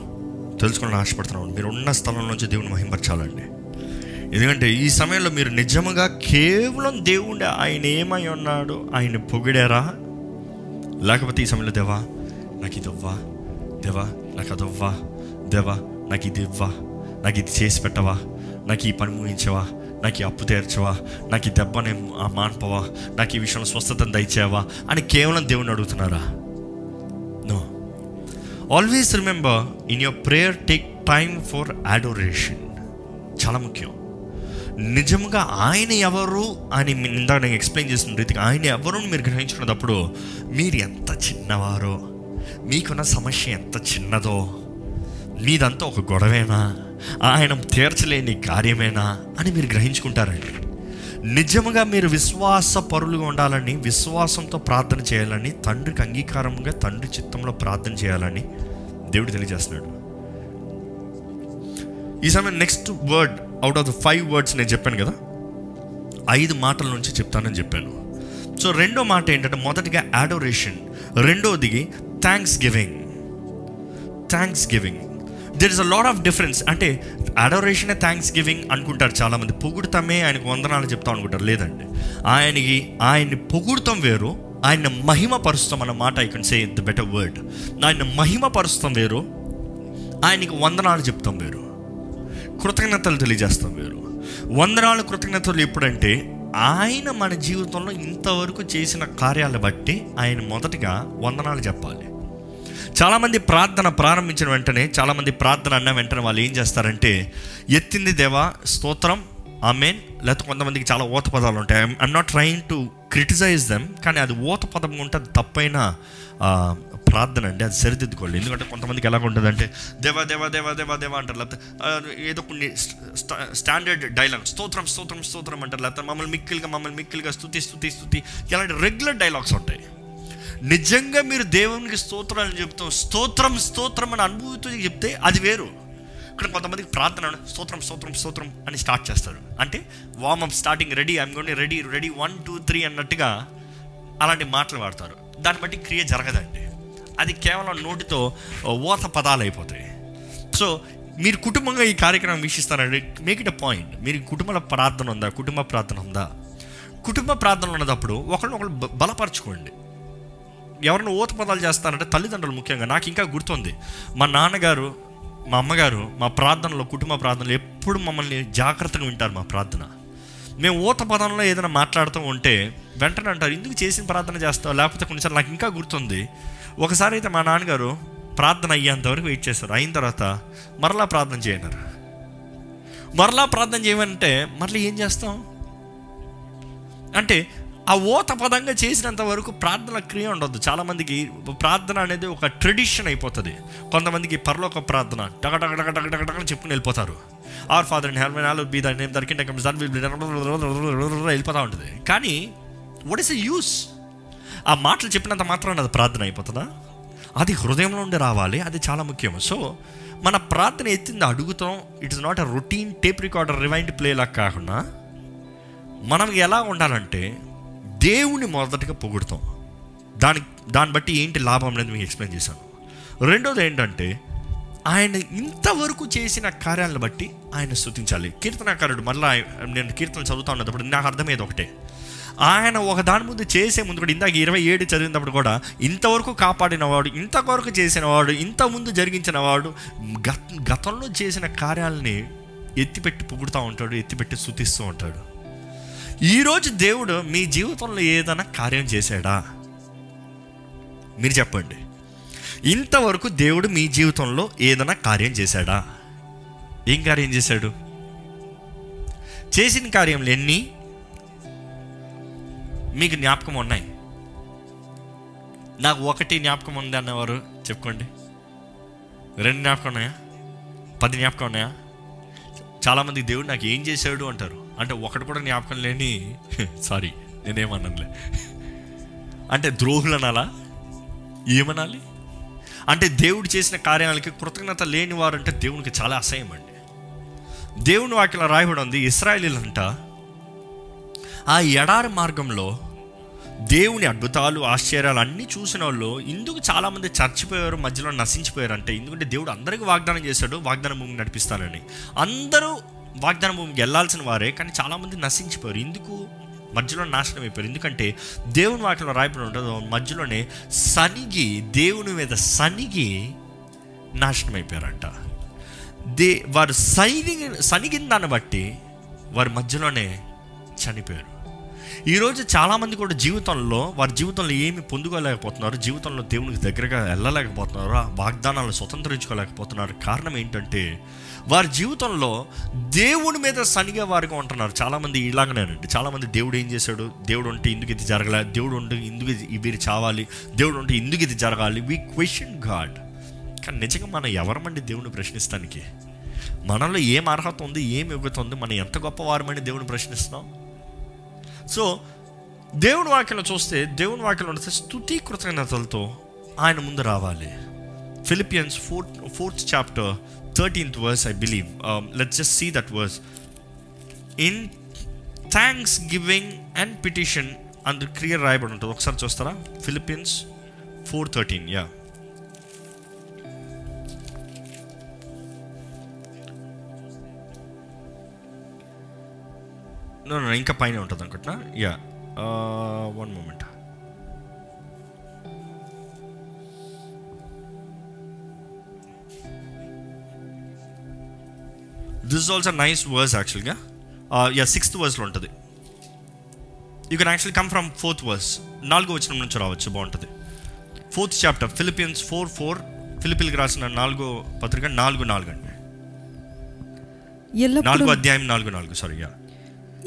తెలుసుకోవాలని ఆశపడుతున్నాను మీరు ఉన్న స్థలం నుంచి దేవుని మహింపరచాలండి. ఎందుకంటే ఈ సమయంలో మీరు నిజముగా కేవలం దేవుడు ఆయన ఏమై ఉన్నాడు ఆయన పొగిడారా? లేకపోతే ఈ సమయంలో దేవా నాకు ఇది ఇవ్వా దేవా నాకు అది ఇవ్వా దేవా నాకు ఇది ఇవ్వా నాకు ఇది చేసి పెట్టవా నాకు ఈ పని ముగించవా నాకు ఈ అప్పు తీర్చవా నాకు ఈ దెబ్బని మాన్పవా నాకు ఈ విషయంలో స్వస్థతను దయచేవా అని కేవలం దేవుని అడుగుతున్నారా? No always remember in your prayer take time for adoration చాలా ముఖ్యం. నిజంగా ఆయన ఎవరు అని మీ- ఇందాక నేను ఎక్స్ప్లెయిన్ చేసిన రీతిగా ఆయన ఎవరు మీరు గ్రహించుకున్నప్పుడు మీరు ఎంత చిన్నవారో మీకున్న సమస్య ఎంత చిన్నదో మీదంతా ఒక గొడవేనా ఆయన తీర్చలేని కార్యమేనా అని మీరు గ్రహించుకుంటారండి. నిజముగా మీరు విశ్వాస పరులుగా ఉండాలని విశ్వాసంతో ప్రార్థన చేయాలని తండ్రికి అంగీకారంగా తండ్రి చిత్తంలో ప్రార్థన చేయాలని దేవుడు తెలియజేస్తున్నాడు. ఈ సమయం next word out of the five words నేను చెప్పాను కదా? ఐదు మాటల నుంచి చెప్తానని చెప్పాను. సో రెండో మాట ఏంటంటే మొదటిగా అడోరేషన్ రెండోది thanksgiving thanksgiving there is a lot of difference అంటే అడోరేషనే థ్యాంక్స్ గివింగ్ అనుకుంటారు చాలామంది. పొగుడుతామే ఆయనకు వందనాలు చెప్తాం అనుకుంటారు. లేదండి. ఆయనకి ఆయన్ని పొగుడుతాం వేరు ఆయన మహిమ పరుస్తాం అన్న మాట I can say the better word ఆయన మహిమ పరుస్తాం వేరు ఆయనకి వందనాలు చెప్తాం వేరు. కృతజ్ఞతలు తెలియజేస్తాం వేరు. వందనాలు కృతజ్ఞతలు ఎప్పుడంటే ఆయన మన జీవితంలో ఇంతవరకు చేసిన కార్యాలు బట్టి ఆయన మొదటగా వందనాలు చెప్పాలి. చాలామంది ప్రార్థన ప్రారంభించిన వెంటనే చాలామంది ప్రార్థన అన్న వెంటనే వాళ్ళు ఏం చేస్తారంటే ఎత్తింది దేవా స్తోత్రం ఆమెన్. లేకపోతే కొంతమందికి చాలా ఓత పదాలు ఉంటాయి. I'm not trying to criticize them కానీ అది ఓత పదం ఉంటే అది తప్పైన ప్రార్థన అండి అది సరిదిద్దుకోవాలి ఎందుకంటే కొంతమందికి ఎలా ఉంటుందంటే దేవా దేవా దేవా దేవా దేవా అంటారు. లేకపోతే ఏదో కొన్ని స్టాండర్డ్ డైలాగ్ స్తోత్రం స్తోత్రం స్తోత్రం అంటారు. లేకపోతే మమ్మల్ని మిక్కిలుగా మమ్మల్ని మిక్కిలుగా స్థుతి స్తుతి స్తుతి ఇలాంటి రెగ్యులర్ డైలాగ్స్ ఉంటాయి. నిజంగా మీరు దేవునికి స్తోత్రాలు చెప్తాం. స్తోత్రం స్తోత్రం అని అనుభూతి చెప్తే అది వేరు. ఇక్కడ కొంతమందికి ప్రార్థన స్తోత్రం స్తోత్రం స్తోత్రం అని స్టార్ట్ చేస్తారు. అంటే warmup starting ready I'm gonna ready ready one two three అన్నట్టుగా అలాంటి మాటలు వాడతారు. దాన్ని బట్టి క్రియ జరగదండి. అది కేవలం నోటితో ఓత పదాలు అయిపోతాయి. సో మీరు కుటుంబంగా ఈ కార్యక్రమం వీక్షిస్తారండి మేక్ ఇట్ అ పాయింట్ మీరు కుటుంబంలో ప్రార్థన ఉందా? కుటుంబ ప్రార్థన ఉందా? కుటుంబ ప్రార్థన ఉన్నప్పుడు ఒకరినొకరు బలపరచుకోండి. ఎవరిని ఊత పదాలు చేస్తారంటే తల్లిదండ్రులు ముఖ్యంగా. నాకు ఇంకా గుర్తుంది. మా నాన్నగారు మా అమ్మగారు మా ప్రార్థనలో కుటుంబ ప్రార్థనలు ఎప్పుడు మమ్మల్ని జాగ్రత్తగా వింటారు మా ప్రార్థన. మేము ఊత పదంలో ఏదైనా మాట్లాడుతూ ఉంటే వెంటనే అంటారు ఎందుకు చేసిన ప్రార్థన చేస్తావు? లేకపోతే కొన్నిసార్లు నాకు ఇంకా గుర్తుంది. ఒకసారి అయితే మా నాన్నగారు ప్రార్థన అయ్యేంతవరకు వెయిట్ చేస్తారు అయిన తర్వాత మరలా ప్రార్థన చేయన్నారు. మరలా ప్రార్థన చేయమంటే మరలా ఏం చేస్తాం? అంటే ఆ ఓత పదంగా చేసినంత వరకు ప్రార్థన క్రియ ఉండదు చాలామందికి ప్రార్థన అనేది ఒక ట్రెడిషన్ అయిపోతుంది. కొంతమందికి పరలోక ప్రార్థన టక టక టక టక టక టక చెప్పుకుని వెళ్ళిపోతారు. ఆర్ ఫాదర్ అండ్ హెల్మెన్ ఆల్ బీ దాని దానికి వెళ్ళిపోతూ ఉంటుంది. కానీ వాట్ ఇస్ యూస్ ఆ మాటలు చెప్పినంత మాత్రం అది ప్రార్థన అయిపోతుందా? అది హృదయంలో నుండి రావాలి అది చాలా ముఖ్యం. సో మన ప్రార్థన ఎత్తింది అడుగుతాం it's not a routine tape recorder rewind play లాగా కాకుండా మనం ఎలా ఉండాలంటే దేవుని మొదటగా పొగుడతాం. దాని దాన్ని బట్టి ఏంటి లాభం అనేది మీకు ఎక్స్ప్లెయిన్ చేశాను. రెండోది ఏంటంటే ఆయన ఇంతవరకు చేసిన కార్యాలను బట్టి ఆయన స్థుతించాలి కీర్తనాకారుడు మళ్ళీ నేను కీర్తన చదువుతా ఉన్నప్పుడు నాకు అర్థమయ్యేది ఒకటే. ఆయన ఒక దాని ముందు చేసే ముందు కూడా ఇందాక ఇరవై ఏడు చదివినప్పుడు కూడా ఇంతవరకు కాపాడినవాడు ఇంతవరకు చేసినవాడు ఇంత ముందు జరిగించిన వాడు గత గతంలో చేసిన కార్యాలని ఎత్తిపెట్టి పొగుడుతూ ఉంటాడు ఎత్తిపెట్టి స్థుతిస్తూ ఉంటాడు. ఈరోజు దేవుడు మీ జీవితంలో ఏదైనా కార్యం చేశాడా? మీరు చెప్పండి. ఇంతవరకు దేవుడు మీ జీవితంలో ఏదైనా కార్యం చేశాడా? ఏం కార్యం చేశాడు? చేసిన కార్యములు ఎన్ని? మీకు జ్ఞాపకం ఉన్నాయి. నాకు ఒకటి జ్ఞాపకం ఉంది అన్నవారు చెప్పుకోండి. రెండు జ్ఞాపకం ఉన్నాయా? పది జ్ఞాపకం ఉన్నాయా? చాలామంది దేవుడు నాకు ఏం చేశాడు అంటారు. అంటే ఒకటి కూడా జ్ఞాపకం లేని సారీ నేనేమన్నానులే అంటే ద్రోహులనాలా? ఏమనాలి? అంటే దేవుడు చేసిన కార్యాలకి కృతజ్ఞత లేని వారు అంటే దేవునికి చాలా అసహ్యం అండి. దేవుని వాక్యం రాయబడి ఉంది ఇస్రాయలీలంట ఆ ఎడారి మార్గంలో దేవుని అద్భుతాలు ఆశ్చర్యాలు అన్నీ చూసిన వాళ్ళు ఇందుకు చాలామంది చచ్చిపోయారు మధ్యలో నశించిపోయారు అంటే ఎందుకంటే దేవుడు అందరికీ వాగ్దానం చేశాడు వాగ్దాన భూమి నడిపిస్తానని. అందరూ వాగ్దాన భూమికి వెళ్ళాల్సిన వారే కానీ చాలామంది నశించిపోయారు. ఎందుకు? మధ్యలో నాశనం అయిపోయారు. ఎందుకంటే దేవుని వాటిలో రాయబడి ఉంటుంది మధ్యలోనే సనిగి దేవుని మీద సనిగి నాశనం అయిపోయారంట. దే వారు సైనిగి సనిగిన దాన్ని బట్టి వారి మధ్యలోనే చనిపోయారు. ఈరోజు చాలామంది కూడా జీవితంలో వారి జీవితంలో ఏమి పొందుకోలేకపోతున్నారు జీవితంలో దేవునికి దగ్గరగా వెళ్ళలేకపోతున్నారు వాగ్దానాలను స్వతంత్రించుకోలేకపోతున్నారు. కారణం ఏంటంటే వారి జీవితంలో దేవుని మీద సనిగే వారిగా ఉంటున్నారు. చాలామంది ఇలాగనేనండి. చాలామంది దేవుడు ఏం చేశాడు? దేవుడు ఉంటే ఎందుకు ఇది జరగలే. దేవుడు ఉంటే ఎందుకు ఇది వీరు చావాలి. దేవుడు ఉంటే ఎందుకు ఇది జరగాలి. వీ క్వశ్చన్ గాడ్ కానీ నిజంగా మనం ఎవరమండి దేవుని ప్రశ్నిస్తానికి? మనలో ఏం అర్హత ఉంది ఏం యోగ్యత ఉంది మనం ఎంత గొప్పవారమని దేవుని ప్రశ్నిస్తున్నాం? సో దేవుని వాక్యం చూస్తే దేవుని వాక్యం ఉంటే స్థుతి కృతజ్ఞతలతో ఆయన ముందు రావాలి. Philippians fourth fourth chapter thirteenth verse I believe let just see that verse in thanksgiving and petition అందు క్లియర్ రాయబడి ఉంటుంది. ఒకసారి చూస్తారా? ఫిలిప్పీన్స్ ఫోర్ థర్టీన్ యా ఇంకా పైన ఉంటుంది అనుకుంటున్నా yeah one uh, moment this is also nice verse యాక్చువల్గా యా సిక్స్త్ వర్స్లో ఉంటుంది. You can actually come from fourth verse నాలుగో వచ్చిన నుంచి రావచ్చు బాగుంటుంది. Fourth chapter Philippians four four ఫిలిపిల్కి రాసిన నాలుగో పత్రిక నాలుగు నాలుగు అండి. నాలుగో అధ్యాయం నాలుగు నాలుగు సారీ యా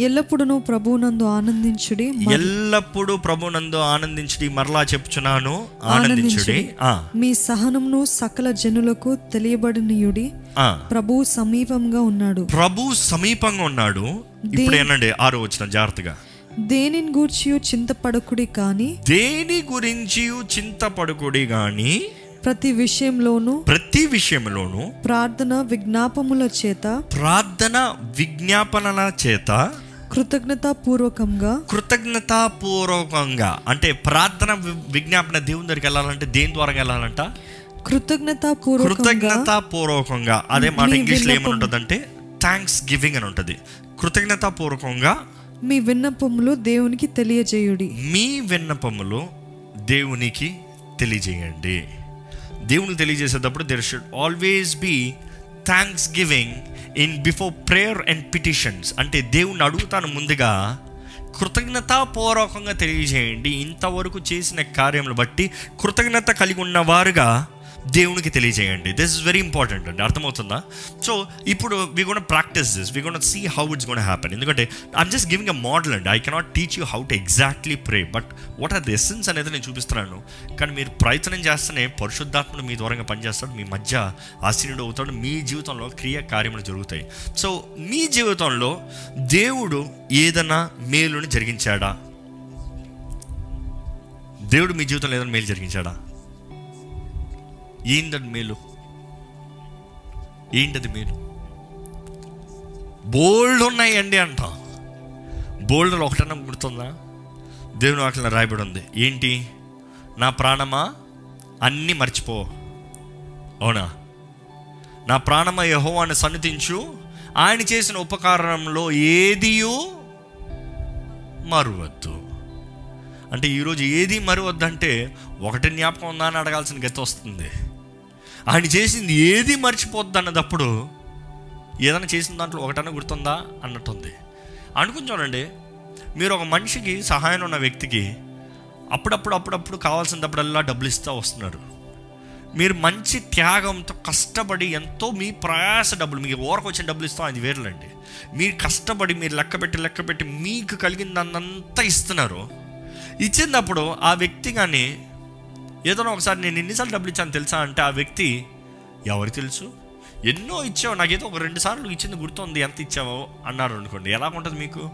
ఎల్లప్పుడూ ప్రభువునందు ఆనందించుడి
ఎల్లప్పుడూ ప్రభునందు ఆనందించుడి మరలా చెప్తున్నాను ఆనందించుడి. ఆ,
మీ సహనమును సకల జనులకు తెలియబడినయుడి
ఆ.
ప్రభువు సమీపంగా ఉన్నాడు.
ప్రభు సమీపంగా ఉన్నాడు. ఇప్పుడు ఏనండి ఆరో వచ్చిన జాగ్రత్తగా.
దేనిని గూర్చి చింతపడకుడి కాని
దేని గురించి చింతపడుకుడి గాని
ప్రతి విషయంలోనూ
ప్రతి విషయంలోనూ
ప్రార్థన విజ్ఞాపముల చేత
ప్రార్థన విజ్ఞాపనల చేత
కృతజ్ఞతాపూర్వకంగా
కృతజ్ఞతాపూర్వకంగా. అంటే ప్రార్థన విజ్ఞాపన దేవుని దగ్గరికి వెళ్ళాలంటే దేని ద్వారా వెళ్ళాలంట?
కృతజ్ఞతాపూర్వకంగా
కృతజ్ఞతాపూర్వకంగా. అదే మాట ఏమని
విన్నపం-
ఉంటుందంటే థ్యాంక్స్ గివింగ్ అని ఉంటుంది. కృతజ్ఞతాపూర్వకంగా
మీ విన్నపములు దేవునికి తెలియజేయుడి.
మీ విన్నపములు దేవునికి తెలియజేయండి. దేవునికి తెలియజేసేటప్పుడు there should always be thanksgiving in before prayer and petitions అంటే దేవుణ్ణి అడుగుతాను ముందుగా కృతజ్ఞతాపూర్వకంగా తెలియజేయండి. ఇంతవరకు చేసిన కార్యములు బట్టి కృతజ్ఞత కలిగి ఉన్నవారుగా దేవునికి తెలియజేయండి. దిస్ ఇస్ వెరీ ఇంపార్టెంట్ అండి. అర్థమవుతుందా? సో ఇప్పుడు we gonna practice this we gonna see how it's gonna happen ఎందుకంటే I'm just giving a model అండి. I cannot teach you how to exactly pray but what are the essence అనేది నేను చూపిస్తున్నాను. కానీ మీరు ప్రయత్నం చేస్తేనే పరిశుద్ధాత్ముడు మీ దూరంగా పనిచేస్తాడు. మీ మధ్య ఆశీనుడు అవుతాడు. మీ జీవితంలో క్రియ కార్యములు జరుగుతాయి. సో మీ జీవితంలో దేవుడు ఏదైనా మేలుని జరిగించాడా? దేవుడు మీ జీవితంలో ఏదైనా మేలు జరిగించాడా? ఏంటది మేలు. ఏంటది మేలు. బోల్డ్ ఉన్నాయండి అంటాం. బోల్డ్ ఒకటన్నా గుర్తుందా? దేవుని వాటిలో రాయబడి ఉంది. ఏంటి? నా ప్రాణమా? అన్నీ మర్చిపో. అవునా? నా ప్రాణమ యహోవాన్ని సన్నిధించు. ఆయన చేసిన ఉపకారంలో ఏదియూ మరువద్దు. అంటే ఈరోజు ఏది మరువద్దంటే ఒకటి జ్ఞాపకం ఉందా అని అడగాల్సిన గతి వస్తుంది. ఆయన చేసింది ఏది మర్చిపోద్ది అన్నదప్పుడు ఏదైనా చేసిన దాంట్లో ఒకటన్నా గుర్తుందా అన్నట్టుంది. అనుకుని చూడండి మీరు ఒక మనిషికి సహాయం ఉన్న వ్యక్తికి అప్పుడప్పుడు అప్పుడప్పుడు కావాల్సినప్పుడల్లా డబ్బులు ఇస్తూ వస్తున్నారు మీరు మంచి త్యాగంతో కష్టపడి ఎంతో మీ ప్రయాస డబ్బులు మీకు ఓరకు వచ్చిన డబ్బులు ఇస్తాం అది వేర్లండి. మీరు కష్టపడి మీరు లెక్క పెట్టి లెక్క పెట్టి మీకు కలిగిన దాన్నంతా ఇస్తున్నారు. ఇచ్చినప్పుడు ఆ వ్యక్తి కానీ ఏదో ఒకసారి నేను ఎన్నిసార్లు డబ్బులు ఇచ్చాను తెలుసా అంటే ఆ వ్యక్తి ఎవరికి తెలుసు? ఎన్నో ఇచ్చావు నాకేదో ఒక రెండు సార్లు ఇచ్చింది గుర్తుంది ఎంత ఇచ్చావో? అన్నారు అనుకోండి. ఎలా ఉంటుంది మీకు?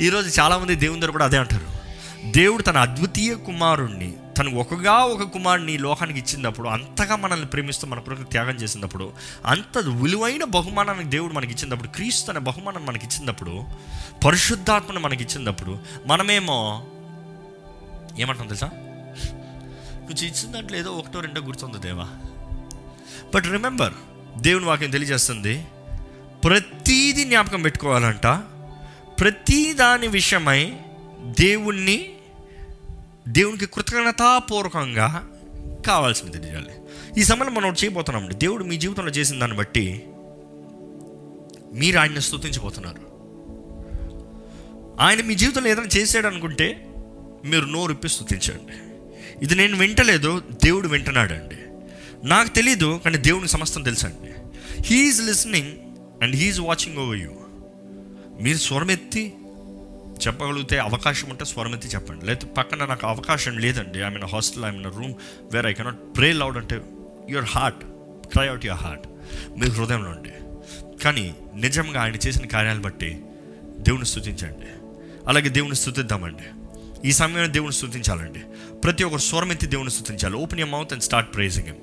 ఈరోజు చాలామంది దేవుని దగ్గర కూడా అదే అంటారు. దేవుడు తన అద్వితీయ కుమారుణ్ణి తను ఒకగా ఒక కుమారుని లోకానికి ఇచ్చినప్పుడు అంతగా మనల్ని ప్రేమిస్తూ మన కొరకు త్యాగం చేసినప్పుడు అంత విలువైన బహుమానానికి దేవుడు మనకి ఇచ్చినప్పుడు క్రీస్తు అనే బహుమానం మనకి ఇచ్చినప్పుడు పరిశుద్ధాత్మను మనకి ఇచ్చినప్పుడు మనమేమో ఏమంటాం తెలుసా? కొంచెం ఇచ్చిన దాంట్లో ఏదో ఒకటో రెండో గుర్తుంది దేవా. బట్ రిమెంబర్ దేవుని వాక్యం తెలియజేస్తుంది ప్రతీది జ్ఞాపకం పెట్టుకోవాలంట. ప్రతి దాని విషయమై దేవుణ్ణి దేవునికి కృతజ్ఞతాపూర్వకంగా కావాల్సింది తెలియాలి. ఈ సమయంలో మనం చేయబోతున్నాం. చేయబోతున్నాం దేవుడు మీ జీవితంలో చేసిన దాన్ని బట్టి మీరు ఆయన్ని స్తుతించబోతున్నారు. ఆయన మీ జీవితంలో ఏదైనా చేసాడు అనుకుంటే మీరు నోరు ఇప్పి ఇది నేను వింటలేదు దేవుడు వింటున్నాడండి. నాకు తెలీదు కానీ దేవునికి సమస్తం తెలుసండి. He's listening and he's watching over you మీరు స్వరమెత్తి చెప్పగలిగితే అవకాశం ఉంటే స్వరమెత్తి చెప్పండి. లేకపోతే పక్కన నాకు అవకాశం లేదండి. I mean hostel I mean room where I cannot pray loud అంటే your heart cry out your heart మీ హృదయంలో ఉండి. కానీ నిజంగా ఆయన చేసిన కార్యాలను బట్టి దేవుని స్థుతించండి. అలాగే దేవుని స్థుతిద్దామండి. ఈ సమయంలో దేవుని స్థుతించాలండి. ప్రతి ఒక్కరు స్వరం ఎత్తి దేవుని స్థుతించాలి open your mouth and start praising him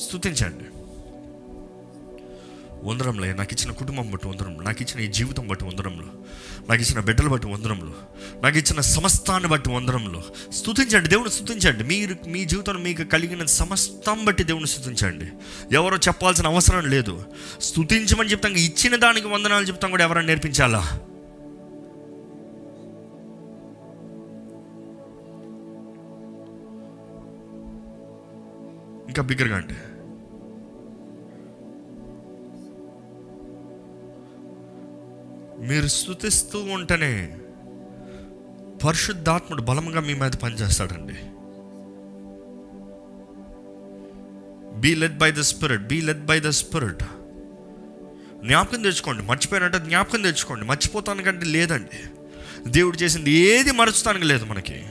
స్థుతించండి వందరంలో నాకు ఇచ్చిన కుటుంబం బట్టి వందరంలో నాకు ఇచ్చిన ఈ జీవితం బట్టి వందరంలో నాకు ఇచ్చిన బిడ్డలు బట్టి వందరంలో నాకు ఇచ్చిన సమస్తాన్ని బట్టి వందరంలో స్థుతించండి దేవుని స్థుతించండి మీరు మీ జీవితంలో మీకు కలిగిన సమస్తం బట్టి దేవుని స్థుతించండి ఎవరో చెప్పాల్సిన అవసరం లేదు. స్థుతించమని చెప్తాం ఇచ్చిన దానికి వందనాలు చెప్తాం కూడా ఎవరైనా నేర్పించాలా? ఇంకా బిగ్గరగా అంటే? మీరు స్థుతిస్తూ ఉంటేనే పరిశుద్ధాత్ముడు బలంగా మీ మీద పనిచేస్తాడండి. Be led by the spirit be led by the spirit జ్ఞాపకం తెచ్చుకోండి మర్చిపోయినట్టు జ్ఞాపకం తెచ్చుకోండి మర్చిపోతానికంటే లేదండి. దేవుడు చేసింది ఏది మరచుతానికి లేదు మనకి.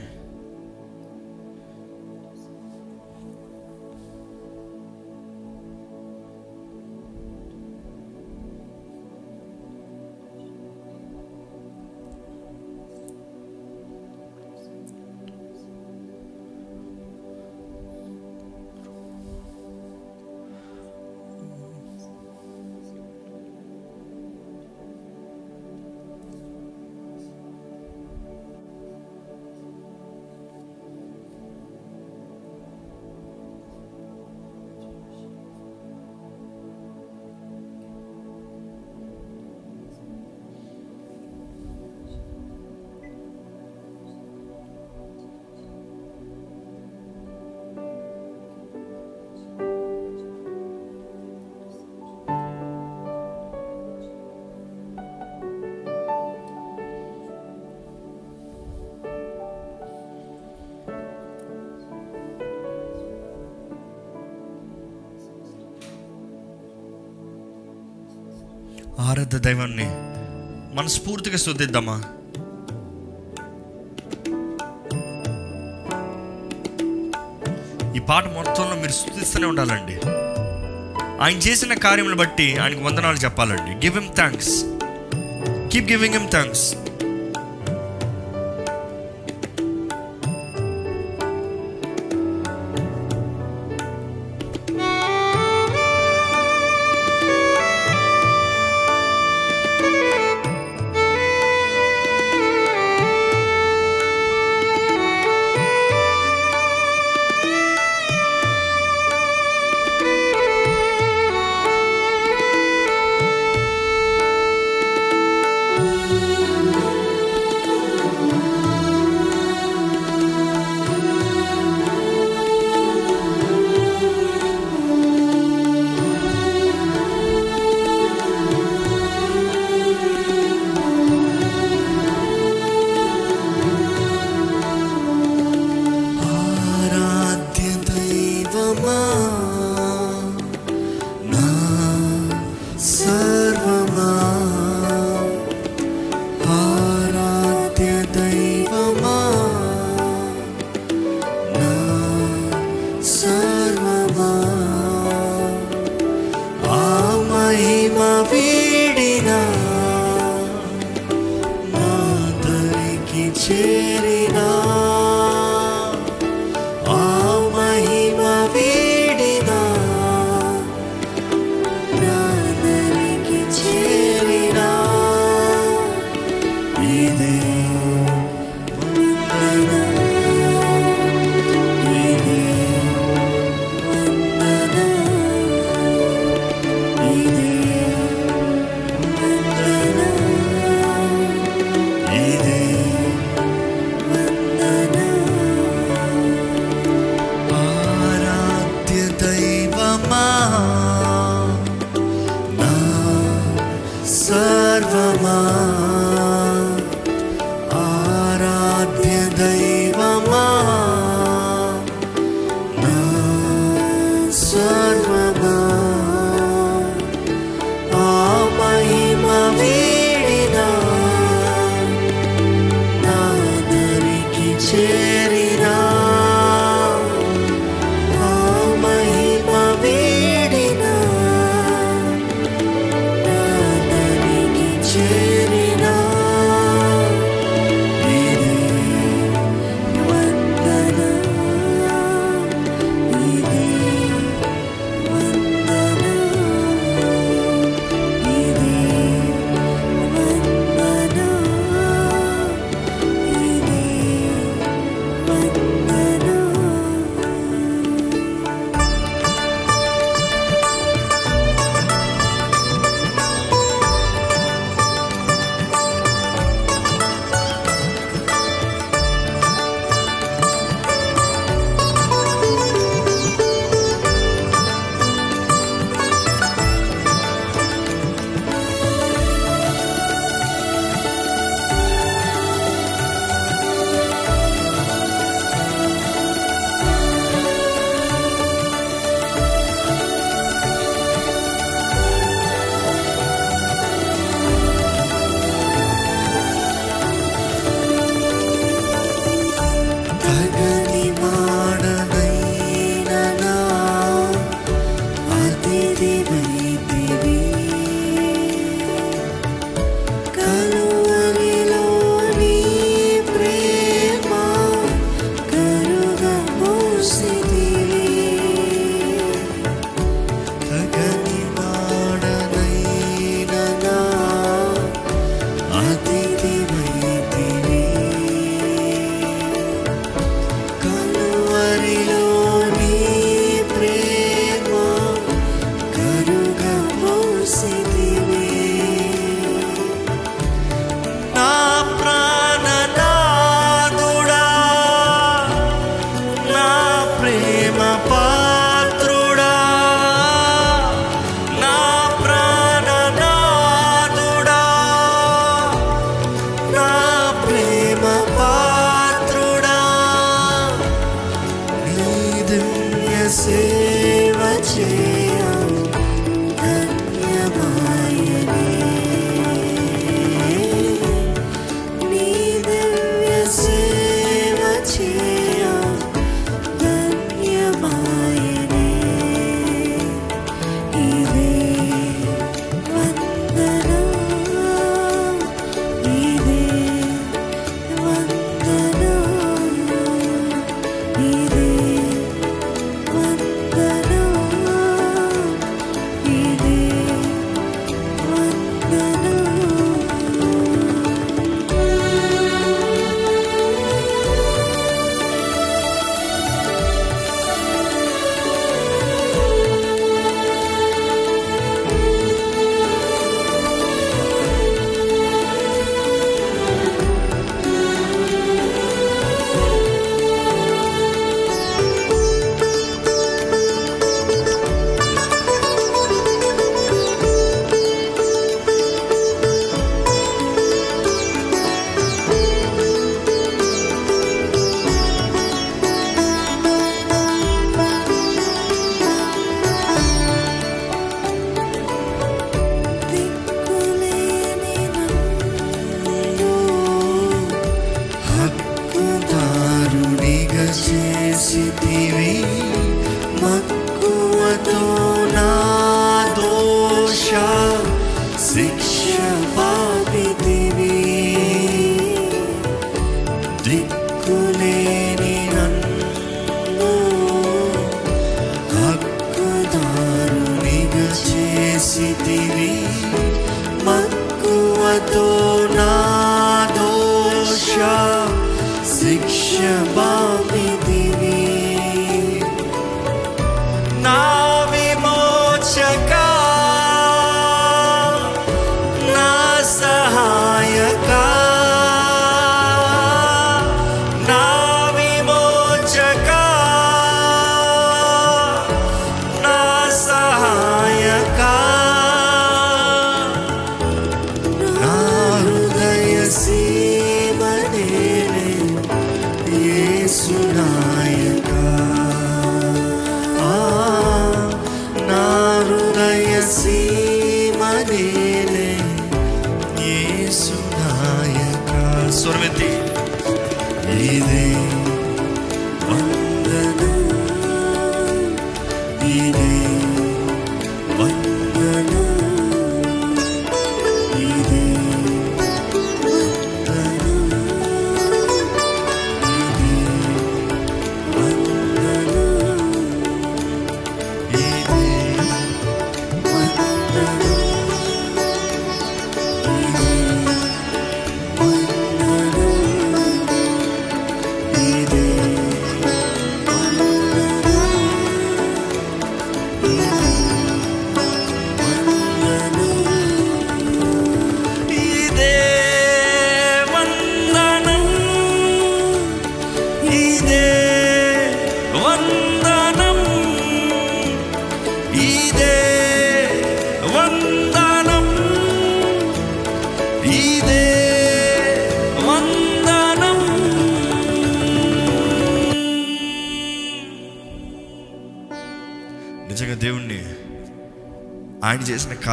దైవాన్ని మనస్ఫూర్తిగా స్తుతిద్దామా? ఈ పాట మొత్తంలో మీరు స్థుతిస్తూనే ఉండాలండి. ఆయన చేసిన కార్యములు బట్టి ఆయనకు వందనాలు చెప్పాలండి. Give him thanks keep giving him thanks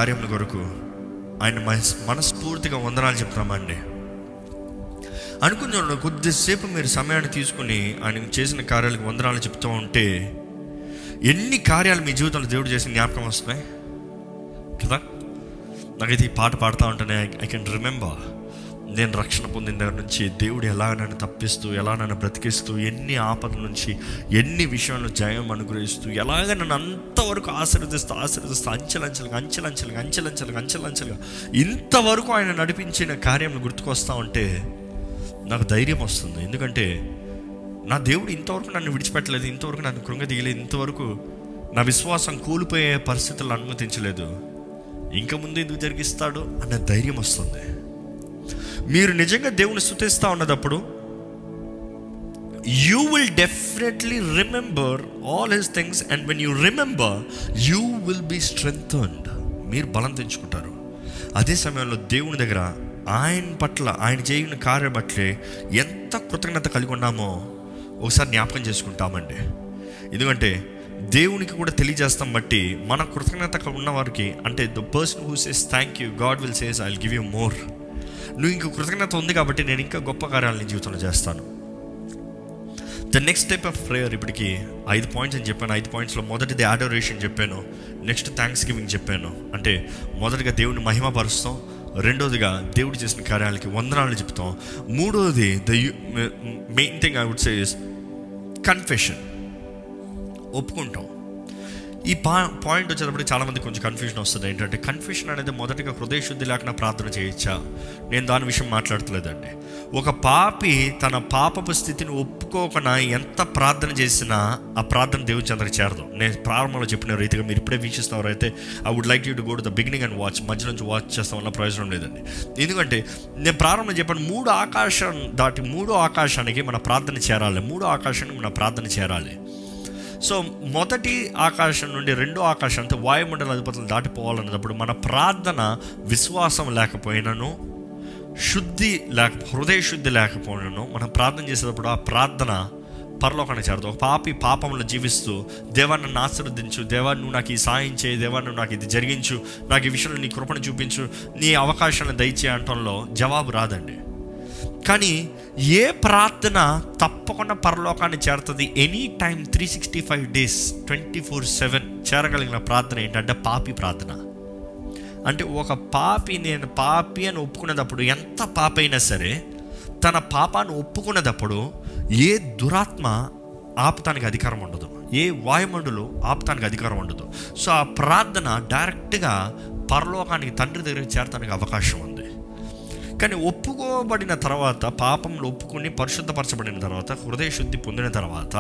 కార్యముల కొరకు ఆయన మనస్ఫూర్తిగా వందనాలు చెప్తామండి అనుకున్న కొద్దిసేపు మీరు సమయాన్ని తీసుకుని ఆయన చేసిన కార్యాలకు వందనాలు చెప్తూ ఉంటే ఎన్ని కార్యాలు మీ జీవితంలో దేవుడు చేసిన జ్ఞాపకం వస్తున్నాయి? కదా? నాకైతే ఈ పాట పాడుతూ ఉంటేనే ఐ కెన్ రిమెంబర్ నేను రక్షణ పొందిన దగ్గర నుంచి దేవుడు ఎలా నన్ను తప్పిస్తూ ఎలా నన్ను బ్రతికిస్తూ ఎన్ని ఆపద నుంచి ఎన్ని విషయంలో జయం అనుగ్రహిస్తూ ఎలాగ నన్ను అంతవరకు ఆశీర్వదిస్తూ ఆశీర్వదిస్తూ అంచెలంచెలుగా అంచెలంచెలుగా అంచెలంచెలుగా అంచెలంచెలుగా ఇంతవరకు ఆయన నడిపించిన కార్యం గుర్తుకొస్తా ఉంటే నాకు ధైర్యం వస్తుంది. ఎందుకంటే నా దేవుడు ఇంతవరకు నన్ను విడిచిపెట్టలేదు ఇంతవరకు నన్ను కృంగదీయలేదు ఇంతవరకు నా విశ్వాసం కూలిపోయే పరిస్థితులను అనుమతించలేదు. ఇంకా ముందు ఎందుకు జరిగిస్తాడు అన్న ధైర్యం వస్తుంది. మీరు నిజంగా దేవుని స్థుతిస్తూ ఉన్నదప్పుడు you will definitely remember all his things and when you remember you will be strengthened మీరు బలం తెచ్చుకుంటారు. అదే సమయంలో దేవుని దగ్గర ఆయన పట్ల ఆయన చేయని కార్యం బట్లే ఎంత కృతజ్ఞత కలిగి ఉన్నామో ఒకసారి జ్ఞాపకం చేసుకుంటామండి. ఎందుకంటే దేవునికి కూడా తెలియజేస్తాం బట్టి మన కృతజ్ఞత ఉన్న వారికి అంటే the person who says thank you God will says I will give you more నువ్వు ఇంక కృతజ్ఞత ఉంది కాబట్టి నేను ఇంకా గొప్ప కార్యాలు నీ జీవితంలో చేస్తాను. The next type of prayer ఇప్పటికి ఐదు పాయింట్స్ అని చెప్పాను. ఐదు పాయింట్స్లో మొదటిది ఆడోరేషన్ చెప్పాను. నెక్స్ట్ థ్యాంక్స్ గివింగ్ చెప్పాను. అంటే మొదటిగా దేవుని మహిమపరుస్తాం. రెండోదిగా దేవుడు చేసిన కార్యాలకి వందనాలు చెప్తాం. మూడోది the main thing I would say is confession ఒప్పుకుంటాం. ఈ పా పాయింట్ వచ్చేటప్పుడు చాలామంది కొంచెం కన్ఫ్యూజన్ వస్తుంది. ఏంటంటే కన్ఫ్యూషన్ అనేది మొదటిగా హృదయ శుద్ధి లేకుండా ప్రార్థన చేయొచ్చా? నేను దాని విషయం మాట్లాడతలేదండి. ఒక పాపి తన పాపపు స్థితిని ఒప్పుకోకుండా ఎంత ప్రార్థన చేసినా ఆ ప్రార్థన దేవుని చెందరికి చేరదు. నేను ప్రారంభంలో చెప్పిన రీతిగా మీరు ఇప్పుడే వీక్షిస్తున్నారు. అయితే I would like you to go to the beginning and watch మధ్య నుంచి వాచ్ చేస్తాం వల్ల ప్రయోజనం లేదండి. ఎందుకంటే నేను ప్రారంభం చెప్పాను మూడు ఆకాశం దాటి మూడో ఆకాశానికి మన ప్రార్థన చేరాలి. మూడో ఆకాశానికి మన ప్రార్థన చేరాలి. సో మొదటి ఆకాశం నుండి రెండో ఆకాశం అంటే వాయుమండల అధిపతులు దాటిపోవాలన్నప్పుడు మన ప్రార్థన విశ్వాసం లేకపోయినను శుద్ధి లేక హృదయ శుద్ధి లేకపోయినను మనం ప్రార్థన చేసేటప్పుడు ఆ ప్రార్థన పరలోకానికి చేరదు. ఒక పాపి పాపంలో జీవిస్తూ దేవాన్ని నన్ను ఆశీర్వదించు. దేవా నువ్వు నాకు ఈ సాయం చేయి. దేవా నువ్వు నాకు ఇది జరిగించు. నాకు ఈ విషయంలో నీ కృపను చూపించు. నీ అవకాశాలను దయచే అంటంలో జవాబు రాదండి. కానీ ఏ ప్రార్థన తప్పకుండా పరలోకాన్ని చేరుతుంది? Any time three sixty five days twenty four seven చేరగలిగిన ప్రార్థన ఏంటంటే పాపి ప్రార్థన. అంటే ఒక పాపి నేను పాపి అని ఒప్పుకునేటప్పుడు ఎంత పాప అయినా సరే తన పాపాన్ని ఒప్పుకునేటప్పుడు ఏ దురాత్మ ఆపటానికి అధికారం ఉండదు. ఏ వాయుమండులు ఆపటానికి అధికారం ఉండదు. సో ఆ ప్రార్థన డైరెక్ట్గా పరలోకానికి తండ్రి దగ్గరికి చేరటానికి అవకాశం ఉంది. కానీ ఒప్పుకోబడిన తర్వాత పాపంలో ఒప్పుకొని పరిశుద్ధపరచబడిన తర్వాత హృదయ శుద్ధి పొందిన తర్వాత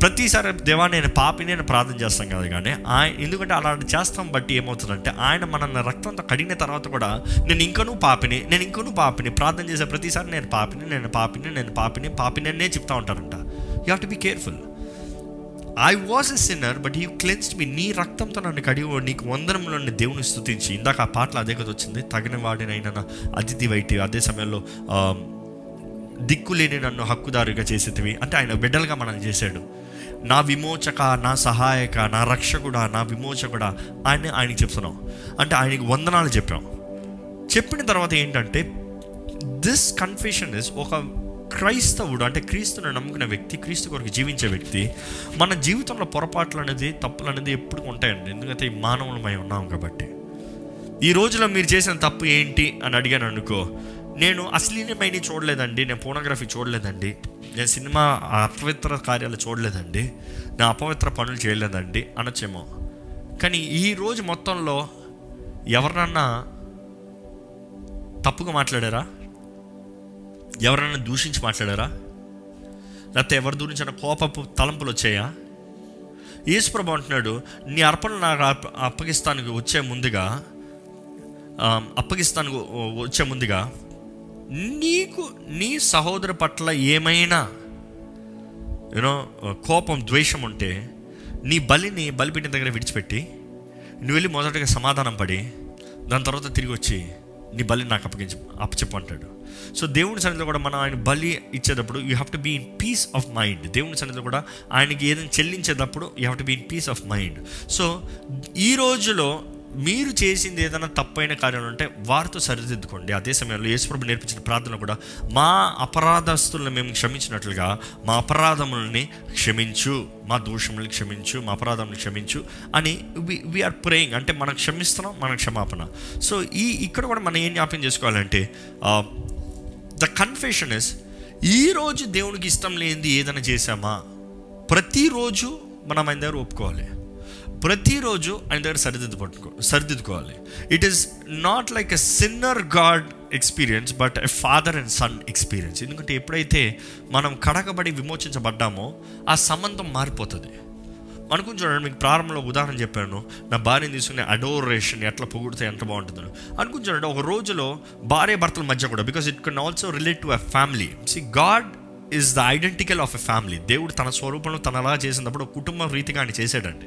ప్రతిసారి దేవా నేను పాపి నేను ప్రార్థన చేస్తాం కదా కానీ ఆయన ఎందుకంటే అలాంటి చేస్తాం బట్టి ఏమవుతుందంటే ఆయన మనల్ని రక్తంతో కడిగిన తర్వాత కూడా నేను ఇంకనూ పాపిని నేను ఇంకనూ పాపిని ప్రార్థన చేసే ప్రతిసారి నేను పాపిని నేను పాపిని నేను పాపిని పాపిని అనే చెప్తా ఉంటారంట. You have to be careful I was a sinner but you cleansed me నీ రక్తంతో నన్ను కడిగి నీకు వందనంలో దేవుని స్థుతించి ఇందాక ఆ పాటలు అదే కదా వచ్చింది. తగిన వాడినైనా నా అతిథి వైటి. అదే సమయంలో దిక్కులేని నన్ను హక్కుదారుగా చేసేటివి. అంటే ఆయన బిడ్డలుగా మనల్ని చేశాడు. నా విమోచక నా సహాయక నా రక్షకుడా నా విమోచకుడ ఆయన ఆయనకి చెప్తున్నాం. అంటే ఆయనకి వందనాలు చెప్పాం. చెప్పిన తర్వాత ఏంటంటే దిస్ కన్ఫెషన్ ఇస్ ఒక క్రైస్తవుడు అంటే క్రీస్తుని నమ్ముకున్న వ్యక్తి క్రీస్తు కొరకు జీవించే వ్యక్తి మన జీవితంలో పొరపాట్లు అనేది తప్పులు అనేది ఎప్పుడు ఉంటాయండి. ఎందుకంటే ఈ మానవులమై ఉన్నాం కాబట్టి. ఈ రోజులో మీరు చేసిన తప్పు ఏంటి అని అడిగాను అనుకో నేను అశ్లీలమైన చూడలేదండి నేను ఫోనోగ్రఫీ చూడలేదండి నేను సినిమా అపవిత్ర కార్యాలు చూడలేదండి నా అపవిత్ర పనులు చేయలేదండి అనొచ్చేమో. కానీ ఈ రోజు మొత్తంలో ఎవరినన్నా తప్పుగా మాట్లాడారా? ఎవరైనా దూషించి మాట్లాడారా? లేకపోతే ఎవరి గురించి కోపపు తలంపులు వచ్చాయా? యేసుప్రభు అంటున్నాడు నీ అర్పణ నాకు అప్పగిస్తానికి వచ్చే ముందుగా అప్పగిస్తానికి వచ్చే ముందుగా నీకు నీ సహోదరు పట్ల ఏమైనా యూనో కోపం ద్వేషం ఉంటే నీ బలిని బలిపీఠం దగ్గర విడిచిపెట్టి నువ్వు వెళ్ళి మొదటగా సమాధానం పడి దాని తర్వాత తిరిగి వచ్చి నీ బలిని నాకు అప్పగించి అప్పచెప్పు అంటాడు. సో దేవుని సన్నిధిలో కూడా మనం ఆయన బలి ఇచ్చేటప్పుడు you have to be in peace of mind దేవుని సన్నిధిలో కూడా ఆయనకి ఏదైనా చెల్లించేటప్పుడు you have to be in peace of mind so ఈ రోజులో మీరు చేసింది ఏదైనా తప్పైన కార్యాలు ఉంటే వారితో సరిదిద్దుకోండి. అదే సమయంలో యేసుప్రభు నేర్పించిన ప్రార్థన కూడా మా అపరాధస్తులను మేము క్షమించినట్లుగా మా అపరాధములని క్షమించు మా దోషములను క్షమించు మా అపరాధములను క్షమించు అని వీఆర్ ప్రేయింగ్ అంటే మనం క్షమిస్తున్నాం మన క్షమాపణ. సో ఈ ఇక్కడ కూడా మనం ఏం జ్ఞాపకం చేసుకోవాలంటే ద కన్ఫెషన్ ఇస్ ఈరోజు దేవునికి ఇష్టం లేనిది ఏదైనా చేశామా? ప్రతిరోజు మనం ఆయన దగ్గర ఒప్పుకోవాలి. ప్రతిరోజు ఆయన దగ్గర సరిదిద్దు పట్టుకో సరిదిద్దుకోవాలి. It is not like a sinner God experience but a father and son experience ఎందుకంటే ఎప్పుడైతే మనం కడగబడి విమోచించబడ్డామో ఆ సంబంధం మారిపోతుంది. అనుకుని చూడండి మీకు ప్రారంభంలో ఉదాహరణ చెప్పాను. నా భార్యని తీసుకునే అడోరేషన్ ఎట్లా పొగిడితే ఎంత బాగుంటుందో అనుకుని చూడండి ఒక రోజులో భార్య భర్తల మధ్య కూడా because it can also relate to a family see God is the identical of a family దేవుడు తన స్వరూపంలో తనలా చేసినప్పుడు కుటుంబ రీతిగా ఆయన చేసాడండి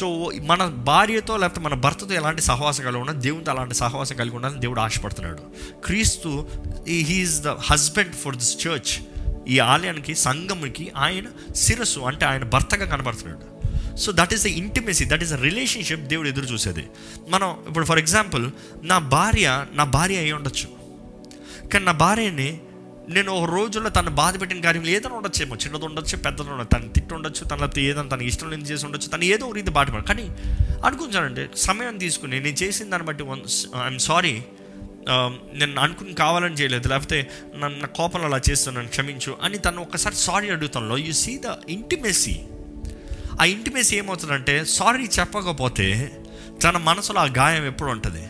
సో మన భార్యతో లేకపోతే మన భర్తతో ఎలాంటి సహవాసం కలిగి ఉన్నా దేవునితో అలాంటి సహవాసం కలిగి ఉండాలని దేవుడు ఆశపడుతున్నాడు. క్రీస్తు he's the husband for this church ఈ ఆలయానికి సంఘముకి ఆయన శిరస్సు అంటే ఆయన భర్తగా కనబడుతున్నాడు. So that is the intimacy that is the relationship దేవుడు ఎదురు చూసేది. మనం ఇప్పుడు ఫర్ ఎగ్జాంపుల్ నా భార్య నా భార్య అయి ఉండొచ్చు. కానీ నా భార్యని నేను ఒక రోజుల్లో తను బాధ పెట్టిన కార్యం ఏదైనా ఉండొచ్చేమో చిన్నది ఉండొచ్చు పెద్దది ఉండొచ్చు తను తిట్టు ఉండొచ్చు తన లేకపోతే ఏదైనా తనకి ఇష్టం లేని చేసి ఉండొచ్చు తను ఏదో ఒక రీతి బాధపడ కానీ అనుకుంటానండి సమయం తీసుకుని నేను చేసిన దాన్ని బట్టి ఐఎమ్ సారీ um, నేను అనుకుని కావాలని చేయలేదు. లేకపోతే నన్ను నా కోపంలో అలా చేస్తున్నాను క్షమించు అని తను ఒకసారి సారీ అడుగుతాను. యూ సీ ద ఇంటిమెసీ ఆ ఇంటిమేసి ఏమవుతుందంటే సారీ చెప్పకపోతే తన మనసులో ఆ గాయం ఎప్పుడు ఉంటుంది?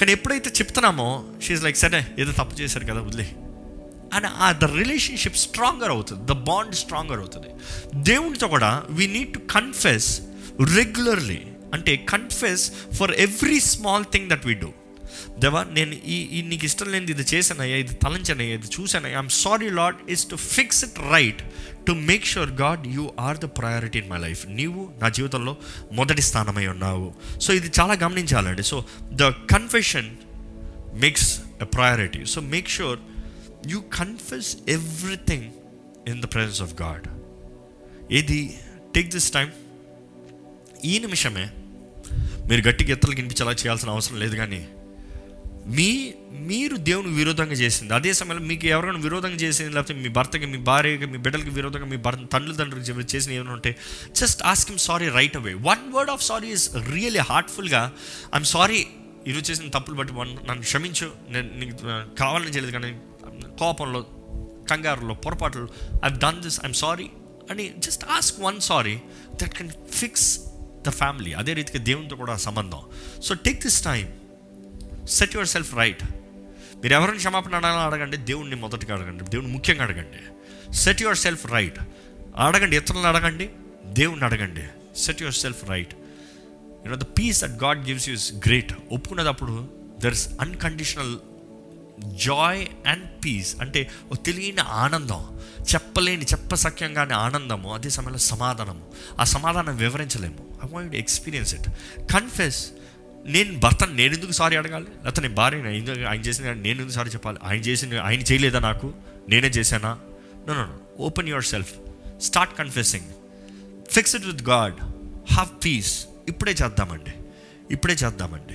కానీ ఎప్పుడైతే చెప్తున్నామో షీఈ్ లైక్ సరే ఏదో తప్పు చేశారు కదా వదిలే. అని ఆ ద రిలేషన్షిప్ స్ట్రాంగర్ అవుతుంది. ద బాండ్ స్ట్రాంగర్ అవుతుంది. దేవునితో కూడా we need to confess regularly అంటే confess for every small thing that we do దేవా నేను ఈ ఈ నీకు ఇష్టం లేనిది ఇది చేశానయ్యా ఇది తలంచానయ్యా ఇది చూశానయ్యా. I'm sorry Lord is to fix it right to make sure God you are the priority in my life నీవు నా జీవితంలో మొదటి స్థానమై ఉన్నావు. సో ఇది చాలా గమనించాలండి. So the confession makes a priority so make sure you confess everything in the presence of God ఇది take this time ఈ నిమిషమే మీరు గట్టిగా ఎత్తలు వినిపించేలా చేయాల్సిన అవసరం లేదు కానీ మీ మీరు దేవునికి విరోధంగా చేసింది. అదే సమయంలో మీకు ఎవరైనా విరోధంగా చేసింది లేకపోతే మీ భర్తకి మీ భార్యకి మీ బిడ్డలకి విరోధంగా మీ భర్త తండ్రి తండ్రికి చేసిన ఏమైనా ఉంటే just ask him sorry right away one word of sorry is really హార్ట్ఫుల్గా ఐఎమ్ సారీ ఈరోజు చేసిన తప్పులు బట్టి వన్- నన్ను క్షమించు నేను నీకు కావాలని చేయలేదు కానీ కోపంలో కంగారులో పొరపాట్లు I done this I'm sorry అని just ask one sorry that can fix the family అదే రీతిగా దేవునితో కూడా సంబంధం. So take this time set yourself right మీరు ఎవరిని క్షమాపణ అడగాలని అడగండి దేవుణ్ణి మొదటిగా అడగండి దేవుని ముఖ్యంగా అడగండి. సెట్ యువర్ సెల్ఫ్ రైట్ అడగండి ఇతరులను అడగండి దేవుణ్ణి అడగండి. Set yourself right you know the peace that God gives us great ఒప్పుకునేటప్పుడు there is unconditional joy and peace అంటే ఒక తెలియని ఆనందం చెప్పలేని చెప్పసఖ్యంగానే ఆనందము అదే సమయంలో సమాధానము. ఆ సమాధానం వివరించలేము. I want experience it confess నేను భర్త నేను ఎందుకు సారీ అడగాలి? లేకపోతే నేను భార్య ఎందుకు ఆయన చేసిన నేను ఎందుకు సారీ చెప్పాలి? ఆయన చేసిన ఆయన చేయలేదా నాకు? నేనే చేశానా? No no open yourself start confessing fixed with God have peace ఇప్పుడే చేద్దామండి. ఇప్పుడే చేద్దామండి.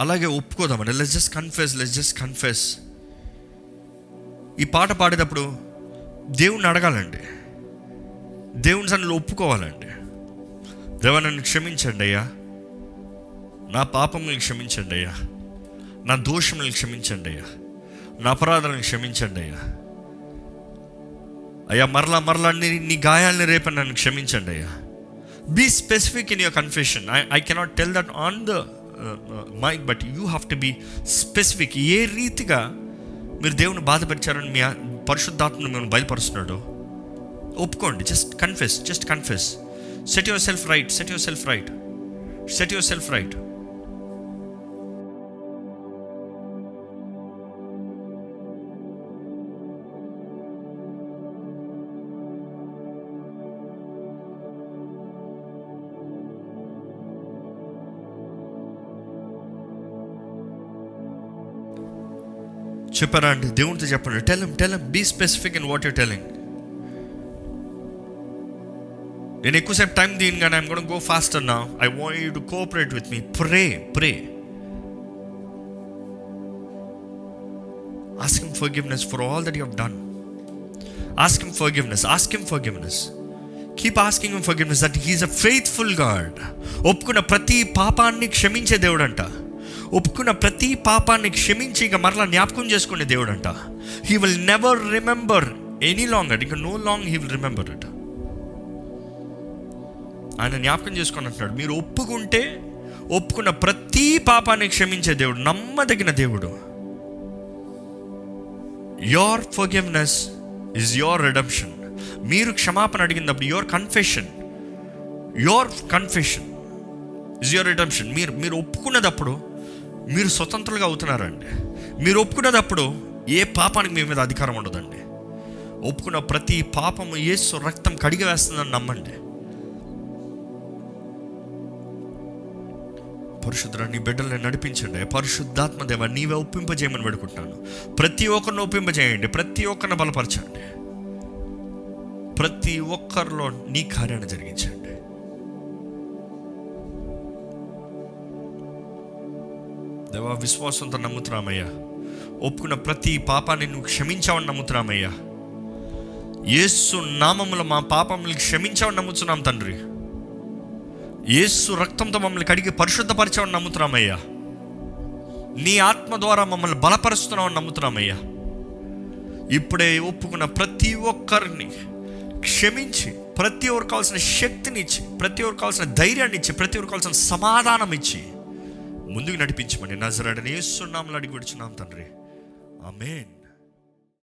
అలాగే ఒప్పుకోదామండి. Let's just confess let's just confess ఈ పాట పాడేటప్పుడు దేవుణ్ణి అడగాలండి. దేవుని సన్నిలో ఒప్పుకోవాలండి. దేవా నన్ను క్షమించండి అయ్యా. నా పాపములను క్షమించండి అయ్యా. నా దోషములను క్షమించండి అయ్యా. నా అపరాధాలను క్షమించండి అయ్యా. అయ్యా మరలా మరలా నీ నీ గాయాలని రేపని నన్ను క్షమించండి అయ్యా. Be specific in your confession I I cannot tell that on the mic but you have to be specific ఏ రీతిగా మీరు దేవుని బాధపరిచారని మీ పరిశుద్ధాత్మను మిమ్మల్ని బయలుపరుస్తున్నాడు. ఒప్పుకోండి. Just confess just confess set yourself right set yourself right set yourself right చెప్పారా అండి దేవునితో చెప్పండి. Tell him tell him be specific in what you telling నేను ఎక్కువసేపు టైం దీని కానీ ఐమ్ గోన్ గో ఫాస్ట్ అన్నా. I want you to cooperate with me pray pray ask him forgiveness for all that you have done ask him forgiveness ask him forgiveness keep asking him forgiveness that he is a faithful God ఒప్పుకున్న ప్రతి పాపాన్ని క్షమించే దేవుడు అంట ఒప్పుకున్న ప్రతి పాపాన్ని క్షమించి ఇక మరలా జ్ఞాపకం చేసుకునే దేవుడు అంట he will never remember any long at ఇంకా no long he will remember it ఆయన జ్ఞాపకం చేసుకొని అంటున్నాడు మీరు ఒప్పుకుంటే ఒప్పుకున్న ప్రతి పాపాన్ని క్షమించే దేవుడు నమ్మదగిన దేవుడు. Your forgiveness is your redemption మీరు క్షమాపణ అడిగినప్పుడు your confession your confession is your redemption మీరు మీరు ఒప్పుకున్నదప్పుడు మీరు స్వతంత్రులుగా అవుతున్నారండి. మీరు ఒప్పుకున్నదప్పుడు ఏ పాపానికి మీ మీద అధికారం ఉండదండి. ఒప్పుకున్న ప్రతి పాపము ఏసు రక్తం కడిగి వేస్తుందని నమ్మండి. పరిశుద్ధ నీ బిడ్డల్ని నడిపించండి. పరిశుద్ధాత్మ దేవ నీవే ఒప్పింపజేయమని పెడుకుంటాను ప్రతి ఒక్కరిని ఒప్పింపజేయండి. ప్రతి ఒక్కరిని బలపరచండి. ప్రతి ఒక్కరిలో నీ కార్యాన్ని జరిగించండి. దేవా విశ్వాసంతో నమ్ముతున్నామయ్యా. ఒప్పుకున్న ప్రతి పాపాన్ని నువ్వు క్షమించావని నమ్ముతున్నామయ్యా. ఏసు నామములు మా పాపములు క్షమించావని నమ్ముతున్నాం తండ్రి. యేసు రక్తంతో మమ్మల్ని కడిగి పరిశుద్ధపరిచావని నమ్ముతున్నామయ్యా. నీ ఆత్మ ద్వారా మమ్మల్ని బలపరుస్తున్నామని నమ్ముతున్నామయ్యా. ఇప్పుడే ఒప్పుకున్న ప్రతి ఒక్కరిని క్షమించి ప్రతి ఒక్కరు కావాల్సిన శక్తిని ఇచ్చి ప్రతి ఒక్కరు కావాల్సిన ధైర్యాన్ని ఇచ్చి ప్రతి ఒక్కరు కావాల్సిన సమాధానం ఇచ్చి ముందుకు నడిపించమని. నజరడని ఏస్తున్నాములు అడిగి విడుచున్నాం తండ్రి. ఆమెన్.